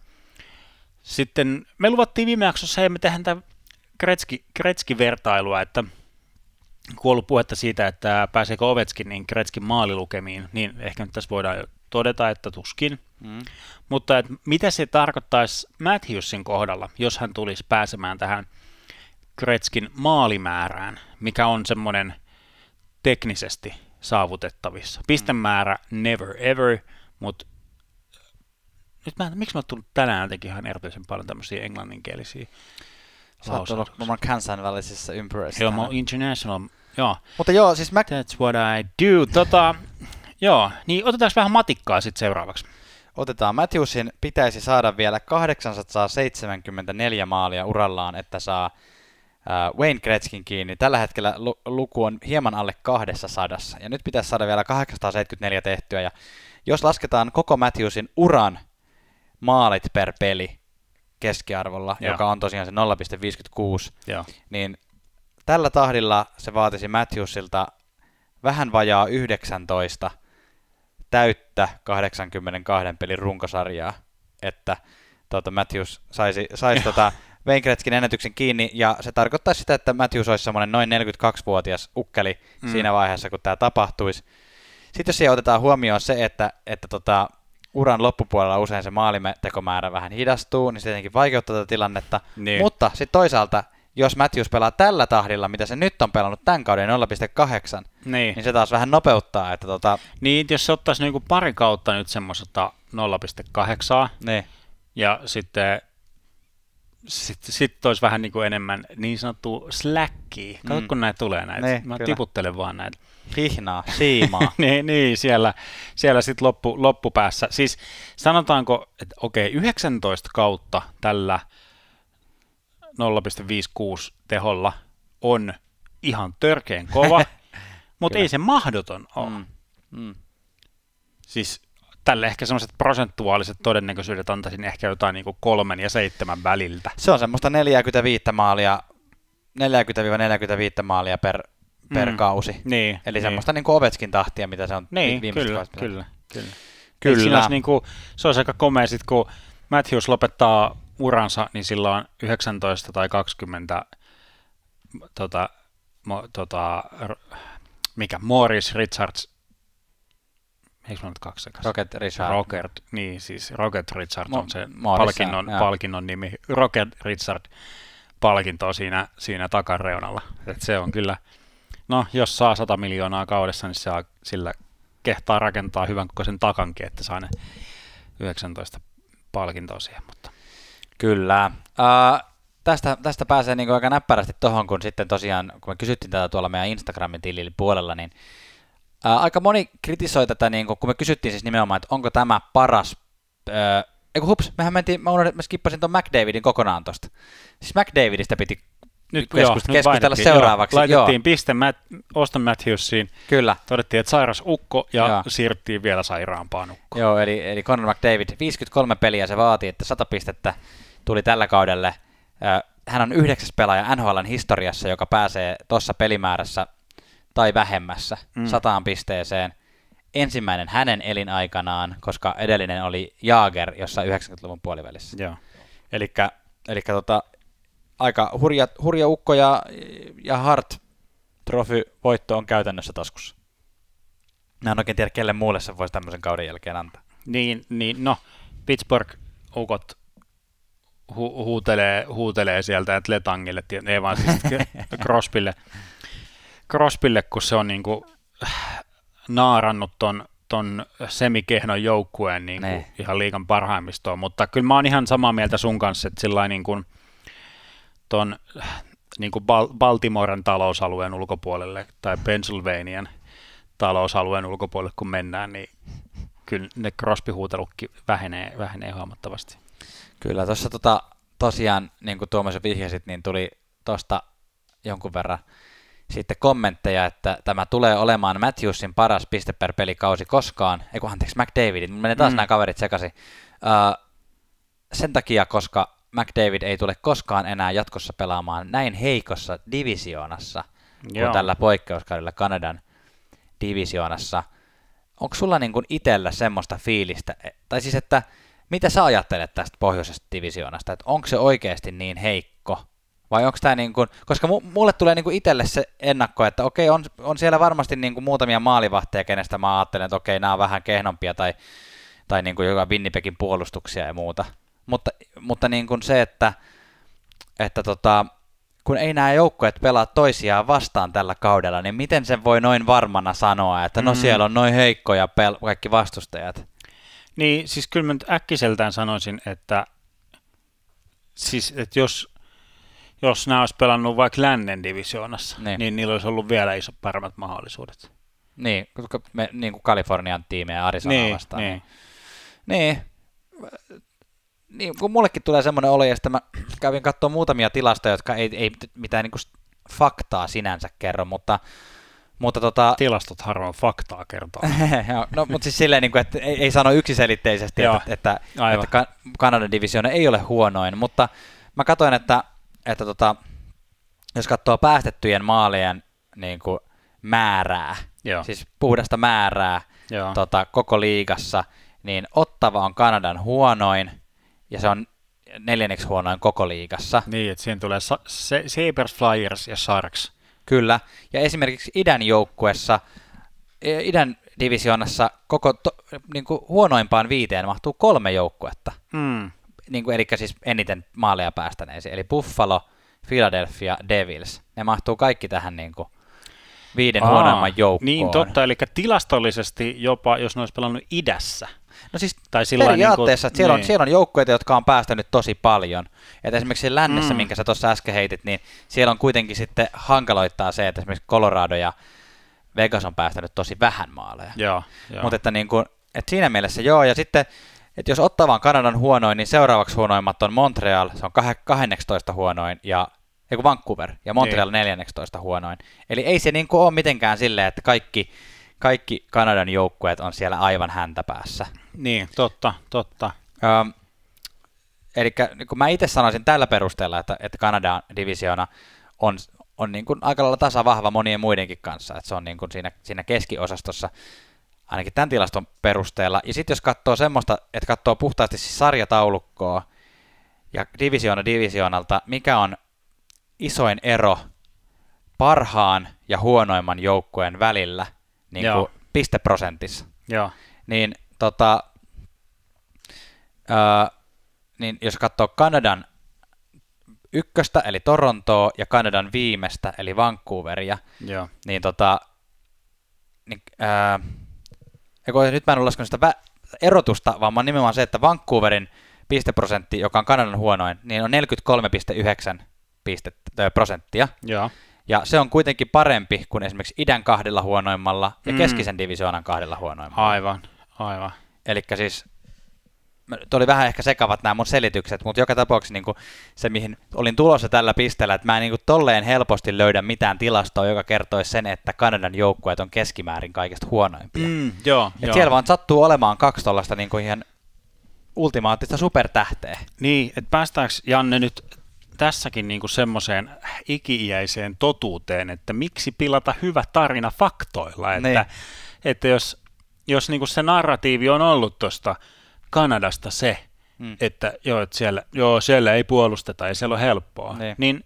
sitten me luvattiin viime jaksossa, ja me tehdään tämä Kretski, Kretski-vertailua, että kun on ollut puhetta siitä, että pääseekö Ovetskin niin Kretskin maalilukemiin, niin ehkä nyt tässä voidaan todeta, että tuskin. Mm. Mutta et mitä se tarkoittaisi Matthewsin kohdalla, jos hän tulisi pääsemään tähän Kretskin maalimäärään, mikä on semmoinen teknisesti saavutettavissa. Pistemäärä never ever, mutta nyt mä, miksi mä oon tullut tänään jotenkin ihan erityisen paljon tämmöisiä englanninkielisiä Sä oot ollut varmaan kansainvälisessä ympyröissä. Joo, mä oon international, joo, Mutta joo, siis Mac, that's what I do. Tota, joo, niin otetaanko vähän matikkaa sitten seuraavaksi? otetaan Matthewsin, pitäisi saada vielä 874 maalia urallaan, että saa Wayne Gretzkin kiinni. Tällä hetkellä lu- luku on hieman alle 200, ja nyt pitäisi saada vielä 874 tehtyä, ja jos lasketaan koko Matthewsin uran maalit per peli keskiarvolla, Joo. joka on tosiaan se 0,56, Joo. niin tällä tahdilla se vaatisi Matthewsilta vähän vajaa 19 täyttä 82 pelin runkosarjaa, että tuota Matthews saisi, saisi tota Wayne Gretzkin ennätyksen kiinni, ja se tarkoittaisi sitä, että Matthews olisi semmoinen noin 42-vuotias ukkeli Mm. siinä vaiheessa, kun tämä tapahtuisi. Sitten jos siihen otetaan huomioon se, että, että tota, uran loppupuolella usein se maalitekomäärä vähän hidastuu, niin se tietenkin vaikeuttaa tätä tilannetta. Niin. Mutta sitten toisaalta, jos Matthews pelaa tällä tahdilla, mitä se nyt on pelannut tämän kauden 0,8, Niin. niin se taas vähän nopeuttaa, että tota, Niin, jos se ottaisi niinku pari kautta nyt semmoista 0,8 niin, ja sitten sitten sit olisi vähän niinku enemmän niin sanottu slackia. Kato, Mm. kun näitä tulee näitä. Niin, Mä kyllä. tiputtelen vaan näitä. hihnaa, siimaa. niin, niin, siellä, siellä sitten loppu, loppupäässä. Siis sanotaanko, että okei, 19 kautta tällä 0,56 teholla on ihan törkeen kova, mutta ei se mahdoton ole. mm, mm. Siis tälle ehkä semmoiset prosentuaaliset todennäköisyydet antaisin ehkä jotain niin kuin kolmen ja seitsemän väliltä. Se on semmoista 45 maalia, 40-45 maalia per, per Mm. kausi. Niin, Eli niin. semmoista niin kuin Ovechkin tahtia, mitä se on Niin, viimeiset kyllä, kyllä, kyllä. Kyllä. Siinä olisi niin kuin, se olisi aika komea, sit kun Matthews lopettaa uransa, niin sillä on 19 tai 20 tota, mo, tota, mikä, Morris Richards, eikö mä nyt kaksi sekaisin? Rocket Richard. Rocket, niin siis Rocket Richard Mo- on se Morris, palkinnon, palkinnon nimi. Rocket Richard palkinto siinä, siinä takareunalla. Et se on kyllä, no jos saa 100 miljoonaa kaudessa, niin se saa, sillä kehtaa rakentaa hyvän kokoisen takankin, että saa ne 19 palkintoa siihen. Mutta. Kyllä. Uh, tästä, tästä pääsee niin aika näppärästi tuohon, kun sitten tosiaan, kun me kysyttiin tätä tuolla meidän Instagramin tilillä puolella, niin uh, aika moni kritisoi tätä, niin kun me kysyttiin siis nimenomaan, että onko tämä paras, uh, eiku hups, mehän mentiin, mä, unohdin, mä skippasin tuon McDavidin kokonaan tosta. Siis McDavidistä piti Nyt, keskust- joo, nyt keskustella vaihdettiin. seuraavaksi. Joo, laitettiin Joo. piste Matt, Auston Matthewsiin, Kyllä. todettiin, että sairas ukko ja Joo. siirryttiin vielä sairaampaan ukkoon. Joo, eli, eli Conor McDavid, 53 peliä se vaatii, että 100 pistettä tuli tällä kaudelle. Hän on yhdeksäs pelaaja NHLn historiassa, joka pääsee tuossa pelimäärässä tai vähemmässä mm. sataan pisteeseen. Ensimmäinen hänen elinaikanaan, koska edellinen oli Jaager jossa 90-luvun puolivälissä. Joo. Eli tota, aika hurja, hurja ukko ja, ja Hart Trophy voitto on käytännössä taskussa. Mä en oikein tiedä, kelle muulle se voisi tämmöisen kauden jälkeen antaa. Niin, niin no, Pittsburgh-ukot hu- huutelee, huutelee sieltä, että Letangille, ei vaan siis Crosbylle, Crosbylle, kun se on niinku naarannut ton, ton semikehnon joukkueen niin kuin ihan liikan parhaimmistoon, mutta kyllä mä oon ihan samaa mieltä sun kanssa, että sillä niin kuin ton niin kuin Baltimoren talousalueen ulkopuolelle tai Pennsylvanian talousalueen ulkopuolelle kun mennään, niin kyllä ne Crosby-huutelukki vähenee, vähenee huomattavasti. Kyllä, tuossa tota, tosiaan, niin kuin Tuomas vihjasit, niin tuli tuosta jonkun verran sitten kommentteja, että tämä tulee olemaan Matthewsin paras piste per pelikausi koskaan. Ei kun anteeksi, McDavidin. Menee taas mm. nämä kaverit sekaisin. Uh, sen takia, koska McDavid ei tule koskaan enää jatkossa pelaamaan näin heikossa divisioonassa Joo. kuin tällä poikkeuskaudella Kanadan divisioonassa. Onko sulla niin itsellä semmoista fiilistä, e, tai siis että mitä sä ajattelet tästä pohjoisesta divisioonasta, että onko se oikeasti niin heikko, vai onko tämä niin kuin, koska mulle tulee niin kuin itselle se ennakko, että okei, on, on siellä varmasti niin kuin muutamia maalivahteja, kenestä mä ajattelen, että okei, nämä on vähän kehnompia tai, tai niin kuin joka Winnipegin puolustuksia ja muuta. Mutta, mutta niin kuin se, että, että tota, kun ei nämä joukkueet pelaa toisiaan vastaan tällä kaudella, niin miten sen voi noin varmana sanoa, että no mm. siellä on noin heikkoja pel- kaikki vastustajat? Niin, siis kyllä mä nyt äkkiseltään sanoisin, että, siis, että jos, jos nämä olisi pelannut vaikka lännen divisioonassa, niin. niin niillä olisi ollut vielä iso paremmat mahdollisuudet. Niin, koska me, niin kuin Kalifornian tiimejä Arizona niin, vastaan. Niin. niin. niin niin, kun mullekin tulee semmoinen olo, ja sitten mä kävin katsoa muutamia tilastoja, jotka ei, ei mitään niin kuin faktaa sinänsä kerro, mutta mutta tota... Tilastot harvoin faktaa kertoo. no, mutta siis silleen, niin kuin, että ei, ei sano yksiselitteisesti, että, että, että Kanadan divisioona ei ole huonoin, mutta mä katsoin, että, että tota, jos katsoo päästettyjen maalien niin kuin määrää, Joo. siis puhdasta määrää tota, koko liigassa, niin Ottava on Kanadan huonoin, ja se on neljänneksi huonoin koko liigassa. Niin, että siihen tulee Sa- Sabres, Flyers ja Sharks. Kyllä, ja esimerkiksi idän joukkuessa, e, idän divisioonassa koko to, niin kuin huonoimpaan viiteen mahtuu kolme joukkuetta. Mm. Niin kuin, eli siis eniten maaleja päästäneisiin, eli Buffalo, Philadelphia, Devils. Ne mahtuu kaikki tähän niin kuin viiden Aa, huonoimman joukkoon. Niin totta, eli tilastollisesti jopa, jos ne olisi pelannut idässä, No siis tai sillä periaatteessa, niin kuin, siellä, on, niin. siellä on joukkueita, jotka on päästänyt tosi paljon. Et esimerkiksi lännessä, mm. minkä sä tuossa äsken heitit, niin siellä on kuitenkin sitten hankaloittaa se, että esimerkiksi Colorado ja Vegas on päästänyt tosi vähän maaleja. Joo, joo. Mutta että, niin kuin, että siinä mielessä joo, ja sitten että jos Ottavan Kanadan huonoin, niin seuraavaksi huonoimmat on Montreal, se on 12 huonoin, ja eiku Vancouver, ja Montreal niin. 14 huonoin. Eli ei se niin kuin ole mitenkään silleen, että kaikki, kaikki Kanadan joukkueet on siellä aivan häntä päässä. Niin, totta, totta. Öm, eli kun mä itse sanoisin tällä perusteella, että, että Kanadan divisioona on, on niin kuin aika lailla tasavahva monien muidenkin kanssa, että se on niin kuin siinä, siinä keskiosastossa ainakin tämän tilaston perusteella. Ja sitten jos katsoo semmoista, että katsoo puhtaasti siis sarjataulukkoa ja divisioona divisioonalta, mikä on isoin ero parhaan ja huonoimman joukkueen välillä niin kuin pisteprosentissa, Joo. niin tota, ää, niin jos katsoo Kanadan ykköstä, eli Torontoa, ja Kanadan viimeistä, eli Vancouveria, Joo. niin tota, niin, ää, nyt mä en ole laskenut sitä vä- erotusta, vaan mä nimenomaan se, että Vancouverin pisteprosentti, joka on Kanadan huonoin, niin on 43,9 pistettä, prosenttia. Joo. Ja se on kuitenkin parempi kuin esimerkiksi idän kahdella huonoimmalla ja mm. keskisen divisioonan kahdella huonoimmalla. Aivan, aivan. Eli siis oli vähän ehkä sekavat nämä mun selitykset, mutta joka tapauksessa niin kuin se, mihin olin tulossa tällä pisteellä, että mä en niin kuin tolleen helposti löydä mitään tilastoa, joka kertoisi sen, että Kanadan joukkueet on keskimäärin kaikista huonoimpia. Mm, joo, Et joo. Siellä vaan sattuu olemaan kaksi tuollaista niin kuin ihan ultimaattista supertähteä. Niin, että päästäänkö Janne nyt tässäkin niin semmoiseen ikiiäiseen totuuteen, että miksi pilata hyvä tarina faktoilla, että, Niin. että jos, jos niin kuin se narratiivi on ollut tuosta Kanadasta se, Mm. että joo, että siellä, joo, siellä ei puolusteta, ei siellä ole helppoa, Niin. niin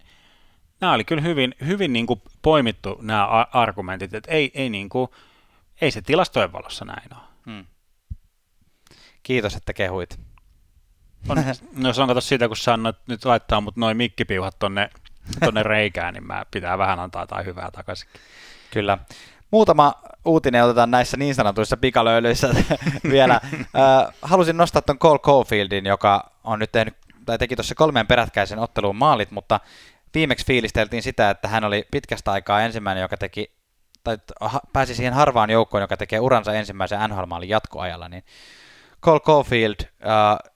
nämä oli kyllä hyvin, hyvin niin kuin poimittu nämä argumentit, että ei, ei, niin kuin, ei se tilastojen valossa näin ole. Mm. Kiitos, että kehuit. On, no se on kato siitä, kun sä annat nyt laittaa mut noin mikkipiuhat tonne, tonne reikään, niin mä pitää vähän antaa tai hyvää takaisin. Kyllä. Muutama uutinen otetaan näissä niin sanotuissa pikalöylyissä vielä. Halusin nostaa tuon Cole Cofieldin, joka on nyt tehnyt, tai teki tuossa kolmeen perätkäisen otteluun maalit, mutta viimeksi fiilisteltiin sitä, että hän oli pitkästä aikaa ensimmäinen, joka teki, tai pääsi siihen harvaan joukkoon, joka tekee uransa ensimmäisen NHL-maalin jatkoajalla, niin Cole Caulfield äh,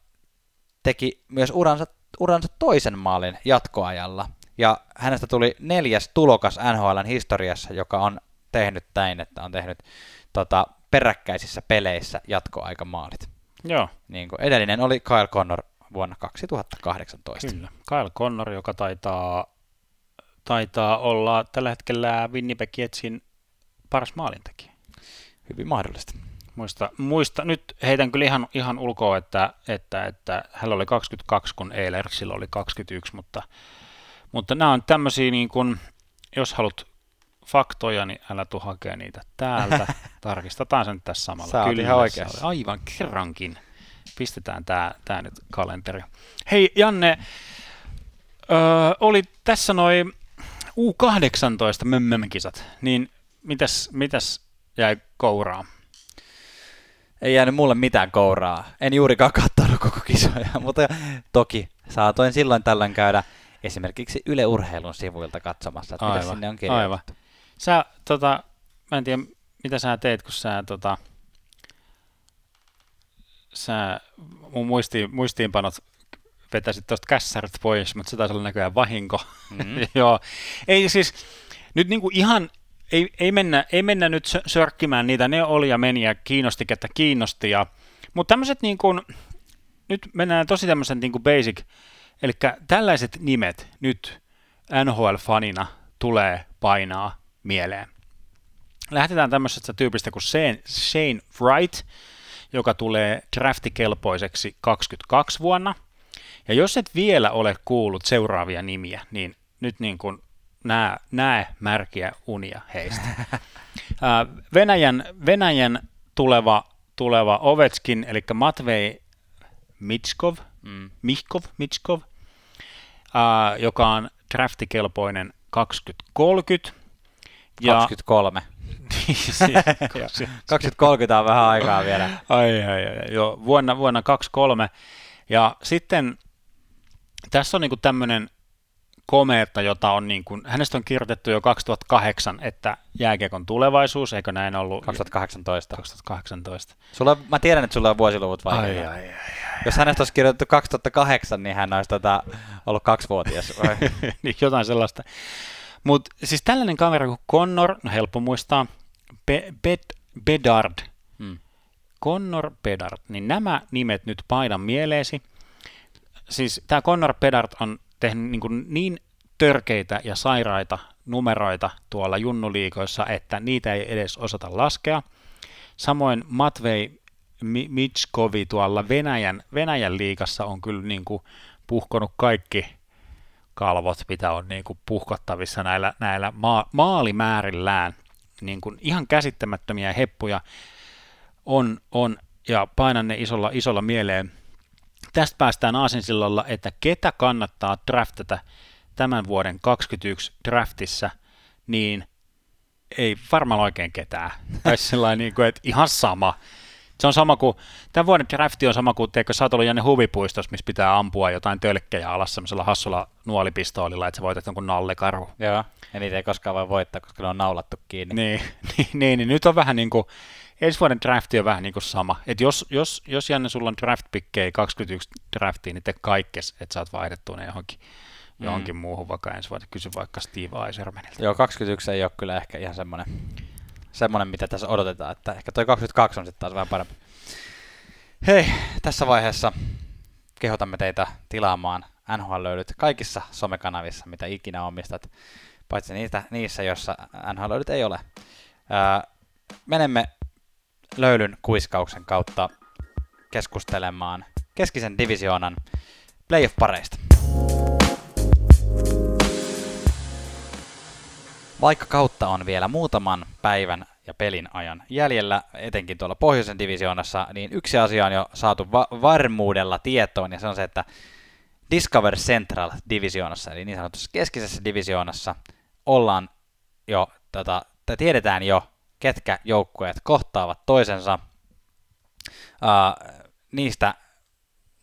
teki myös uransa, uransa toisen maalin jatkoajalla. Ja hänestä tuli neljäs tulokas NHLn historiassa, joka on tehnyt näin, että on tehnyt tota, peräkkäisissä peleissä jatkoaikamaalit. Joo, Niin kuin edellinen oli Kyle Connor vuonna 2018. kyllä. Kyle Connor, joka taitaa, taitaa olla tällä hetkellä Winnipeg Jetsin paras maalintekijä. Hyvin mahdollista. Muista, muista, nyt heitän kyllä ihan, ihan ulkoa, että, että, että hänellä oli 22, kun Eilersillä oli 21, mutta, mutta nämä on tämmöisiä, niin kuin, jos haluat faktoja, niin älä tuu hakea niitä täältä. Tarkistetaan se nyt tässä samalla. Sä Kyllä ihan oikeassa. Aivan kerrankin. Pistetään tämä tää nyt kalenteri. Hei Janne, öö, oli tässä noin U18 mömmömkisat, niin mitäs, mitäs jäi kouraa? Ei jäänyt mulle mitään kouraa. En juurikaan katsonut koko kisoja, mutta toki saatoin silloin tällöin käydä esimerkiksi Yle Urheilun sivuilta katsomassa, että mitä Aivan, sinne on kirjoitettu. aivan. Sä, tota, mä en tiedä, mitä sä teet, kun sä, tota, sä mun muistiin, muistiinpanot vetäisit tuosta kässärit pois, mutta se taisi olla näköjään vahinko. Mm. Joo. Ei siis, nyt niinku ihan, ei, ei, mennä, ei mennä nyt sö- sörkkimään niitä, ne oli ja meni ja kiinnosti, ketä kiinnosti. Ja, mutta tämmöiset niin kuin, nyt mennään tosi tämmöisen niin kuin basic, eli tällaiset nimet nyt NHL-fanina tulee painaa mieleen. Lähdetään tämmöisestä tyypistä kuin Shane, Shane Wright, joka tulee draftikelpoiseksi 22 vuonna. Ja jos et vielä ole kuullut seuraavia nimiä, niin nyt niin kuin näe, näe märkiä unia heistä. Ää, Venäjän, Venäjän tuleva, tuleva Ovechkin, eli Matvei Mitskov, Mm. Mihkov, Mitskov, ää, joka on draftikelpoinen 2030. 23. Ja, 2030 on vähän aikaa vielä. ai, ai, ai, joo, vuonna, vuonna 23. Ja sitten tässä on niinku tämmöinen komeetta, jota on niin kuin, hänestä on kirjoitettu jo 2008, että jääkiekon tulevaisuus, eikö näin ollut? 2018. 2018. Sulla, mä tiedän, että sulla on vuosiluvut Ai, vaikeita. ai, ai, ai. Jos hänestä olisi kirjoitettu 2008, niin hän olisi tota, ollut kaksivuotias. niin jotain sellaista. Mutta siis tällainen kaveri kuin Connor, no helppo muistaa, Be- Bed- Bedard, Mm. Connor Bedard, niin nämä nimet nyt painan mieleesi. Siis tämä Connor Bedard on tehnyt niin, kuin niin törkeitä ja sairaita numeroita tuolla junnuliikoissa, että niitä ei edes osata laskea. Samoin Matvei Mi- Mitskovi tuolla Venäjän, Venäjän liigassa on kyllä niin kuin puhkonut kaikki kalvot, mitä on niin kuin puhkottavissa näillä, näillä maa, maalimäärillään. Niin kuin ihan käsittämättömiä heppuja on, on ja painan ne isolla, isolla mieleen. Tästä päästään aasinsillalla, että ketä kannattaa draftata tämän vuoden 21 draftissa, niin ei varmaan oikein ketään. Tai sellainen, niin kuin, että ihan sama. Se on sama kuin, tämän vuoden drafti on sama kuin, teekö sä oot ollut Janne huvipuistossa, missä pitää ampua jotain tölkkejä alas semmoisella hassulla nuolipistoolilla, että sä voitat jonkun nallekarhu. Joo, ja niitä ei koskaan voi voittaa, koska ne on naulattu kiinni. Niin, niin, niin, niin nyt on vähän niin kuin, ensi vuoden drafti on vähän niin kuin sama. Et jos, jos, jos Janne, sulla on draft pickejä 21 draftiin, niin tee kaikkes, että saat vaihdettua ne johonkin, Mm. johonkin muuhun vaikka ensi vuonna. Kysy vaikka Steve Eisermanilta. Joo, 21 ei ole kyllä ehkä ihan semmoinen, semmoinen mitä tässä odotetaan, että ehkä toi 22 on sitten taas vähän parempi. Hei, tässä vaiheessa kehotamme teitä tilaamaan NHL löydyt kaikissa somekanavissa, mitä ikinä omistat, paitsi niitä, niissä, joissa NHL löydyt ei ole. Öö, menemme löylyn kuiskauksen kautta keskustelemaan keskisen divisioonan playoff-pareista. Vaikka kautta on vielä muutaman päivän ja pelin ajan jäljellä, etenkin tuolla pohjoisen divisioonassa, niin yksi asia on jo saatu va- varmuudella tietoon, ja se on se, että Discover Central divisioonassa, eli niin sanotussa keskisessä divisioonassa, ollaan jo, tota, tiedetään jo, ketkä joukkueet kohtaavat toisensa. Uh, niistä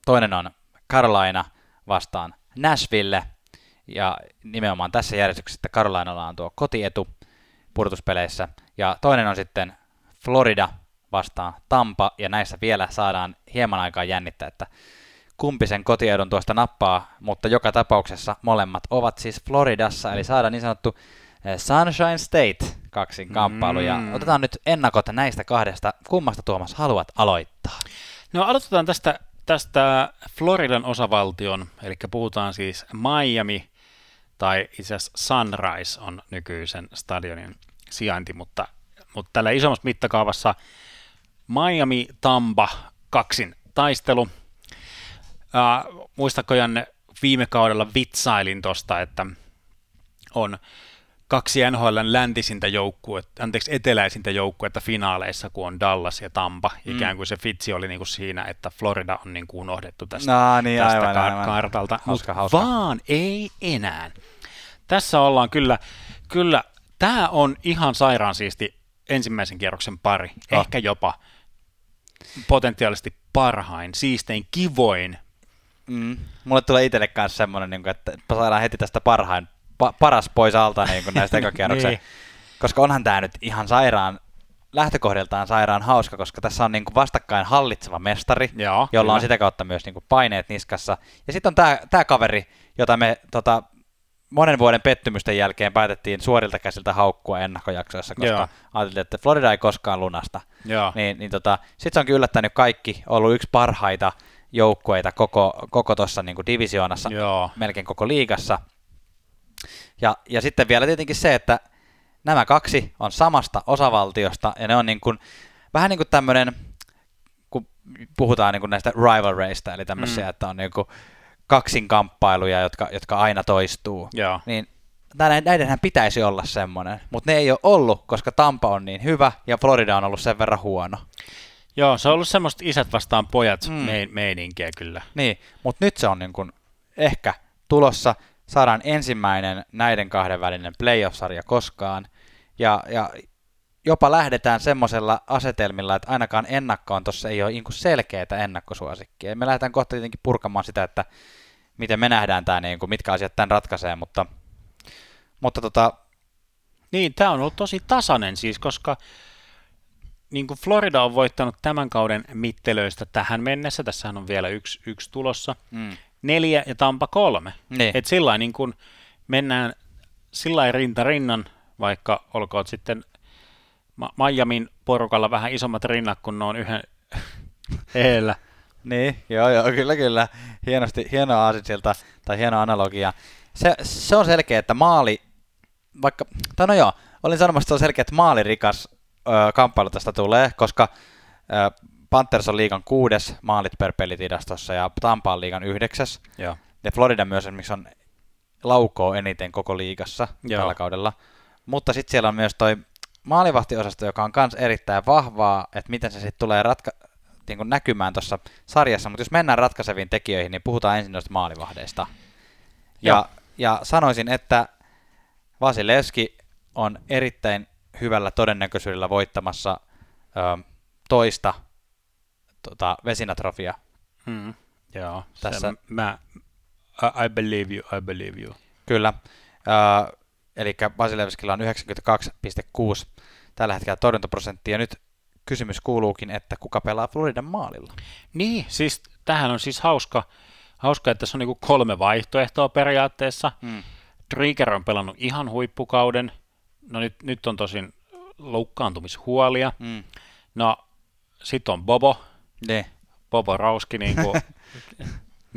toinen on Carolina vastaan Nashville, ja nimenomaan tässä järjestyksessä, että Carolinalla on tuo kotietu purtuspeleissä, ja toinen on sitten Florida vastaan Tampa, ja näissä vielä saadaan hieman aikaa jännittää, että kumpi sen kotiedun tuosta nappaa, mutta joka tapauksessa molemmat ovat siis Floridassa, eli saadaan niin sanottu eh, Sunshine State kaksin kamppailu, mm. ja otetaan nyt ennakot näistä kahdesta. Kummasta Tuomas haluat aloittaa? No aloitetaan tästä, tästä Floridan osavaltion, eli puhutaan siis Miami, tai itse asiassa Sunrise on nykyisen stadionin sijainti, mutta, mutta tällä isommassa mittakaavassa Miami Tampa kaksin taistelu. Uh, muistatko Janne, viime kaudella vitsailin tuosta, että on kaksi NHL läntisintä joukkuetta, anteeksi, eteläisintä joukkuetta finaaleissa, kun on Dallas ja Tampa. Mm. Ikään kuin se fitsi oli niin kuin siinä, että Florida on niin kuin unohdettu tästä, no, niin, tästä aivan, kar- aivan. kartalta. Hauska, hauska. Vaan ei enää. Tässä ollaan kyllä, kyllä tämä on ihan sairaan siisti ensimmäisen kierroksen pari, Oh. ehkä jopa potentiaalisesti parhain, siistein, kivoin. Mm. Mulle tulee itselle kanssa semmoinen, niin kuin, että saadaan heti tästä parhain, pa- paras pois alta niin kuin näistä ekakierroksen. Niin. Koska onhan tämä nyt ihan sairaan, lähtökohdiltaan sairaan hauska, koska tässä on niin kuin vastakkain hallitseva mestari, Joo, jolla kyllä. on sitä kautta myös niin kuin paineet niskassa. Ja sitten on tämä, tämä kaveri, jota me tota, monen vuoden pettymysten jälkeen päätettiin suorilta käsiltä haukkua ennakkojaksoissa, koska Joo. ajateltiin, että Florida ei koskaan lunasta. Joo. Niin, niin tota, sitten se onkin yllättänyt kaikki, ollut yksi parhaita joukkueita koko, koko tuossa niin divisioonassa, Joo. melkein koko liigassa. Ja, ja sitten vielä tietenkin se, että nämä kaksi on samasta osavaltiosta, ja ne on niin kuin, vähän niin kuin tämmöinen, kun puhutaan niin kuin näistä rivalreista, eli tämmöisiä, Mm. että on niin kuin kaksinkamppailuja, jotka, jotka aina toistuu. Joo. Niin näiden, näidenhän pitäisi olla semmoinen, mutta ne ei ole ollut, koska Tampa on niin hyvä ja Florida on ollut sen verran huono. Joo, se on ollut semmoista isät vastaan pojat Mm. mein, meininkiä kyllä. Niin, mutta nyt se on niin kuin ehkä tulossa. Saadaan ensimmäinen näiden kahden välinen playoff-sarja koskaan. Ja, ja jopa lähdetään semmoisella asetelmilla, että ainakaan ennakkoon tuossa ei ole niin selkeää ennakkosuosikkia. Me lähdetään kohta tietenkin purkamaan sitä, että miten me nähdään tämä, niin kuin, mitkä asiat tämän ratkaisee, mutta, mutta tota, Niin, tämä on ollut tosi tasainen siis, koska niin kuin Florida on voittanut tämän kauden mittelöistä tähän mennessä, tässähän on vielä yksi, yksi tulossa, mm, neljä ja Tampa kolme. niin, Et sillä niin kuin mennään sillä rinta rinnan, vaikka olkoon sitten Miamin porukalla vähän isommat rinnat, kun ne on yhden eellä. Niin, joo, joo, kyllä, kyllä. Hienosti, hieno aasinsilta tai hieno analogia. Se, se on selkeä, että maali, vaikka, tai no joo, olin sanomassa, että se on selkeä, että maalirikas ö, kamppailu tästä tulee, koska ö, Panthers on liigan kuudes maalit per pelitilastossa ja Tampa on liigan yhdeksäs. Joo. Ja Florida myös esimerkiksi on laukoo eniten koko liigassa Joo. tällä kaudella. Mutta sitten siellä on myös toi maalivahtiosasto, joka on myös erittäin vahvaa, että miten se sitten tulee ratka- niin kuin näkymään tuossa sarjassa. Mutta jos mennään ratkaiseviin tekijöihin, niin puhutaan ensin noista maalivahdeista. Ja, Joo. ja sanoisin, että Vasilevski on erittäin hyvällä todennäköisyydellä voittamassa ö, toista tota, vesinatrofia. Mm. Joo. Tässä- Se, mä, I, believe you, I believe you. Kyllä. Ö, eli Vasilevskilla on 92,6 tällä hetkellä torjuntaprosentti. Ja nyt kysymys kuuluukin, että kuka pelaa Floridan maalilla? Niin, siis tähän on siis hauska, hauska että tässä on niinku kolme vaihtoehtoa periaatteessa. Mm. Trigger on pelannut ihan huippukauden. No nyt, nyt on tosin loukkaantumishuolia. Mm. No, sitten on Bobo, Ne. Bobo Rauski, niin kuin,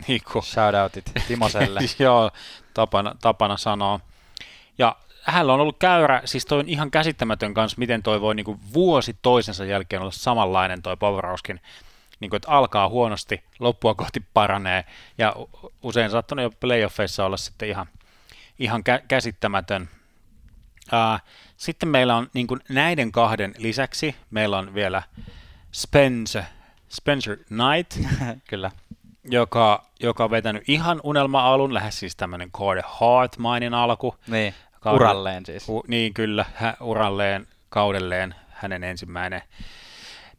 niin kuin, Shoutoutit Timoselle. joo, tapana, tapana sanoa. Ja hänellä on ollut käyrä, siis toi on ihan käsittämätön kanssa, miten toi voi niin kuin vuosi toisensa jälkeen olla samanlainen toi Powerhouskin, niin kuin, että alkaa huonosti, loppua kohti paranee, ja usein saattanut jo playoffeissa olla sitten ihan, ihan kä- käsittämätön. Uh, sitten meillä on niin kuin näiden kahden lisäksi, meillä on vielä Spencer, Spencer Knight, Kyllä. joka, joka on vetänyt ihan unelma-alun, lähes siis tämmöinen Corey Hart-mainin alku. Niin, Kauden- uralleen siis. U, niin kyllä, hä, uralleen, kaudelleen hänen ensimmäinen.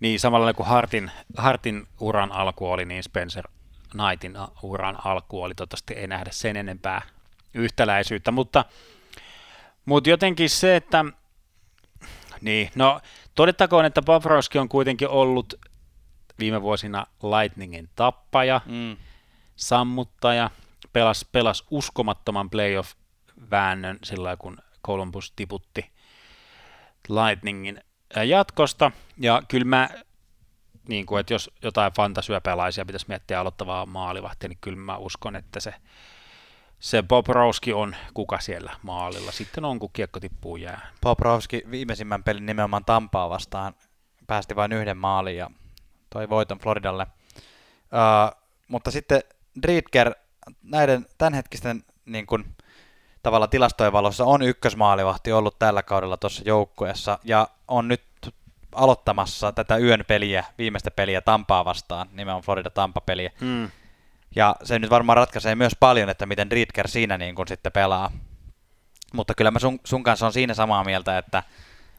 Niin samalla kuin Hartin, Hartin uran alku oli, niin Spencer Knightin uran alku oli. Toivottavasti ei nähdä sen enempää yhtäläisyyttä, mutta, mutta jotenkin se, että niin, no todettakoon, että Bobrovski on kuitenkin ollut viime vuosina Lightningin tappaja, Mm. sammuttaja, pelas, pelas uskomattoman playoff-väännön sillä kun Columbus tiputti Lightningin jatkosta, ja kyllä mä, niin kuin, että jos jotain fantasyöpelaisia pitäisi miettiä aloittavaa maalivahtia, niin kyllä mä uskon, että se, se Bob Rowski on kuka siellä maalilla. Sitten on, kun kiekko tippuu jää. Bobrovski viimeisimmän pelin nimenomaan Tampaa vastaan päästi vain yhden maalin ja toi voiton Floridalle. Uh, mutta sitten Driedger näiden tämänhetkisten niin kuin, tavalla tilastojen valossa on ykkösmaalivahti ollut tällä kaudella tuossa joukkueessa ja on nyt aloittamassa tätä yön peliä, viimeistä peliä Tampaa vastaan, nimenomaan Florida-Tampa-peliä. Mm. Ja se nyt varmaan ratkaisee myös paljon, että miten Riedker siinä niin kuin sitten pelaa. Mutta kyllä mä sun, sun kanssa on siinä samaa mieltä, että,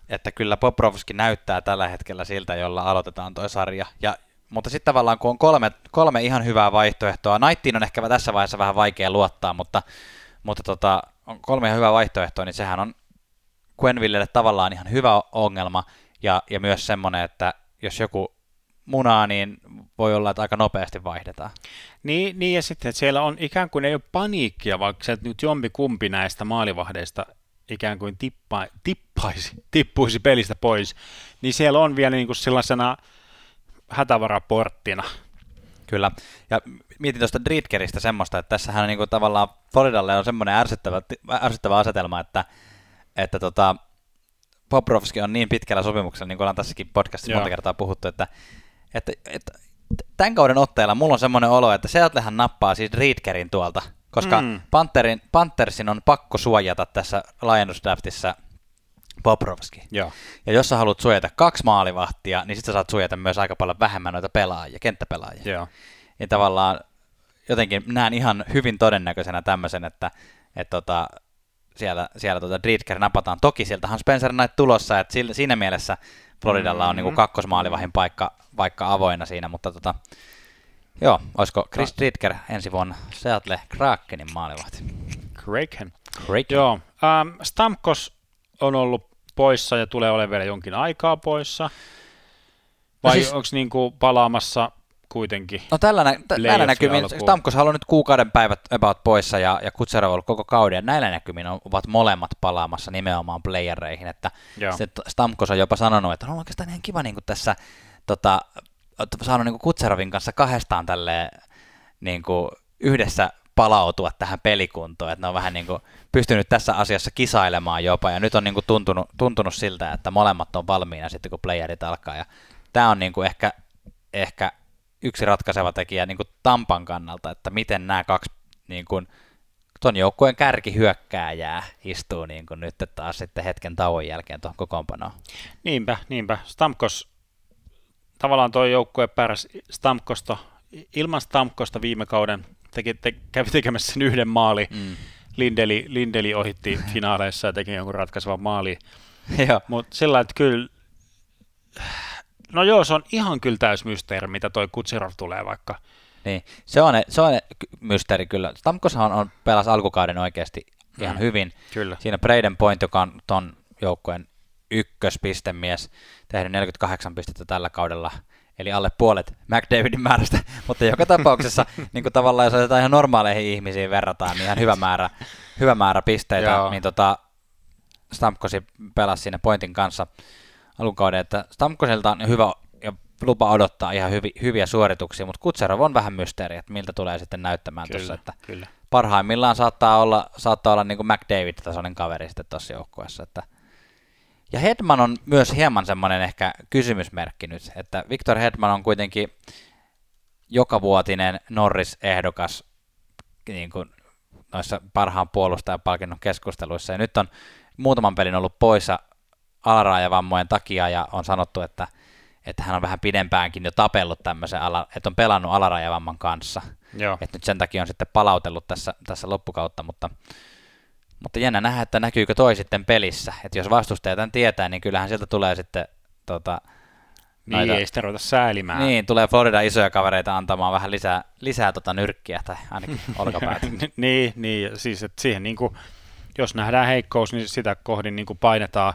että kyllä Poprovski näyttää tällä hetkellä siltä, jolla aloitetaan toi sarja. Ja, mutta sitten tavallaan kun on kolme, kolme ihan hyvää vaihtoehtoa, Knightiin on ehkä tässä vaiheessa vähän vaikea luottaa, mutta, mutta tota, on kolme ihan hyvää vaihtoehtoa, niin sehän on Quenvillelle tavallaan ihan hyvä ongelma ja, ja myös semmoinen, että jos joku munaa, niin voi olla, että aika nopeasti vaihdetaan. Niin, niin, ja sitten että siellä on ikään kuin ei ole paniikkia, vaikka se nyt jompi kumpi näistä maalivahdeista ikään kuin tippa, tippaisi, tippuisi pelistä pois, niin siellä on vielä niin kuin sellaisena hätävaraporttina. Kyllä. Ja mietin tuosta Driedgeristä semmoista, että tässähän on niinku tavallaan Floridalle on semmoinen ärsyttävä, ärsyttävä asetelma, että, että tota, Poprovski on niin pitkällä sopimuksella, niin kuin ollaan tässäkin podcastissa Joo. monta kertaa puhuttu, että, että, että tämän kauden otteella mulla on semmoinen olo, että Seattlehän nappaa siis Driedgerin tuolta, koska Mm. Pantherin, Panthersin on pakko suojata tässä laajennusdraftissa Poprovski. Joo. Ja jos sä haluat suojata kaksi maalivahtia, niin sitten sä saat suojata myös aika paljon vähemmän noita pelaajia, kenttäpelaajia. Joo. Niin tavallaan jotenkin näen ihan hyvin todennäköisenä tämmöisen, että, että tota, siellä, siellä tota Driedger napataan. Toki sieltähän Spencer Knight tulossa, että siinä mielessä Floridalla on Mm. niinku kakkosmaalivahin paikka, paikka avoinna siinä, mutta tota, joo, olisiko Chris Driedger ensi vuonna Seattle Krakenin maalivahti? Kraken. Kraken. Joo. Ähm, Stamkos on ollut poissa ja tulee olemaan vielä jonkin aikaa poissa. Vai siis- siis... onko niinku palaamassa kuitenkin? No tällä, nä- t- näillä Playoffin näkymin alkuun. Stamkos on nyt kuukauden päivät about poissa ja, ja Kutserov on ollut koko kauden. Näillä näkymin on, ovat molemmat palaamassa nimenomaan playereihin. Että Stamkos on jopa sanonut, että on oikeastaan ihan kiva niin kuin tässä tota, saanut niin kuin Kutserovin kanssa kahdestaan tälleen, niin kuin yhdessä palautua tähän pelikuntoon, että ne on vähän niin kuin pystynyt tässä asiassa kisailemaan jopa, ja nyt on niin kuin tuntunut, tuntunut siltä, että molemmat on valmiina sitten, kun playerit alkaa, ja tämä on niin kuin ehkä, ehkä yksi ratkaiseva tekijä niin kuin Tampan kannalta, että miten nämä kaksi niin kuin, ton joukkueen kärkihyökkääjää istuu niin kuin nyt taas sitten hetken tauon jälkeen tuohon kokoonpanoon. Niinpä, niinpä. Stamkos, tavallaan tuo joukkue pärjäsi Stamkosta, ilman Stamkosta viime kauden teki, te, kävi tekemässä sen yhden maali. Mm. Lindeli, Lindeli ohitti finaaleissa ja teki jonkun ratkaisevan maali. Mutta sillä että kyllä, no joo, se on ihan kyllä täys mysteeri, mitä toi Kutsirov tulee vaikka. Niin, se on, se on mysteeri kyllä. Stamkoshan on pelas alkukauden oikeasti ihan Mm. hyvin. Kyllä. Siinä Braden Point, joka on ton joukkueen ykköspistemies, tehnyt 48 pistettä tällä kaudella, eli alle puolet McDavidin määrästä, mutta joka tapauksessa niin kuin tavallaan jos otetaan ihan normaaleihin ihmisiin verrataan, niin ihan hyvä määrä, hyvä määrä pisteitä, Joo. niin tota, Stamkosi pelasi siinä Pointin kanssa alkukauden, että Stamkosilta on hyvä ja lupa odottaa ihan hyvi, hyviä suorituksia, mutta Kutserov on vähän mysteeri, että miltä tulee sitten näyttämään tuossa, että kyllä. parhaimmillaan saattaa olla, saattaa olla niin kuin McDavid-tasoinen kaveri sitten tuossa joukkueessa, että ja Hedman on myös hieman semmoinen ehkä kysymysmerkki nyt, että Victor Hedman on kuitenkin jokavuotinen Norris-ehdokas niin kuin noissa parhaan puolustajan palkinnon keskusteluissa, ja nyt on muutaman pelin ollut poissa alaraajavammojen takia, ja on sanottu, että, että hän on vähän pidempäänkin jo tapellut tämmöisen, ala, että on pelannut alaraajavamman kanssa. Joo. Että nyt sen takia on sitten palautellut tässä, tässä loppukautta, mutta, mutta jännä nähdä, että näkyykö toi sitten pelissä. Että jos vastustaja tämän tietää, niin kyllähän sieltä tulee sitten tota, niin, noita, ei sitä ruveta säälimään. Niin, tulee Florida isoja kavereita antamaan vähän lisää, lisää tota nyrkkiä tai ainakin olkapäätä. niin, niin, siis että siihen niin kuin, jos nähdään heikkous, niin sitä kohdin niin kuin painetaan.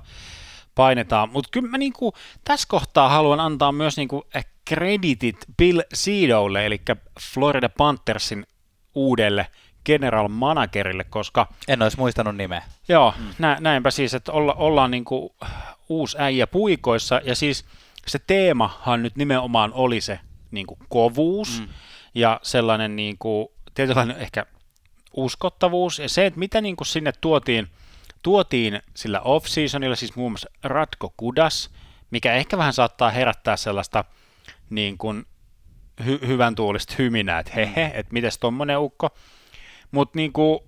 painetaan. Mutta kyllä mä niin kuin, tässä kohtaa haluan antaa myös niin kuin, kreditit Bill Cedolle, eli Florida Panthersin uudelle general managerille, koska... En olisi muistanut nimeä. Joo, mm. nä, näinpä siis, että olla, ollaan niin kuin uusi äijä puikoissa, ja siis se teemahan nyt nimenomaan oli se niin kuin kovuus mm. ja sellainen niin kuin, tietynlainen ehkä uskottavuus ja se, että mitä niin kuin sinne tuotiin, tuotiin sillä off-seasonilla, siis muun muassa Ratko Kudas, mikä ehkä vähän saattaa herättää sellaista niin kuin hy- hyvän tuulista hyminää, että hehe, mm. että mites tommonen ukko. Mutta niin kuin,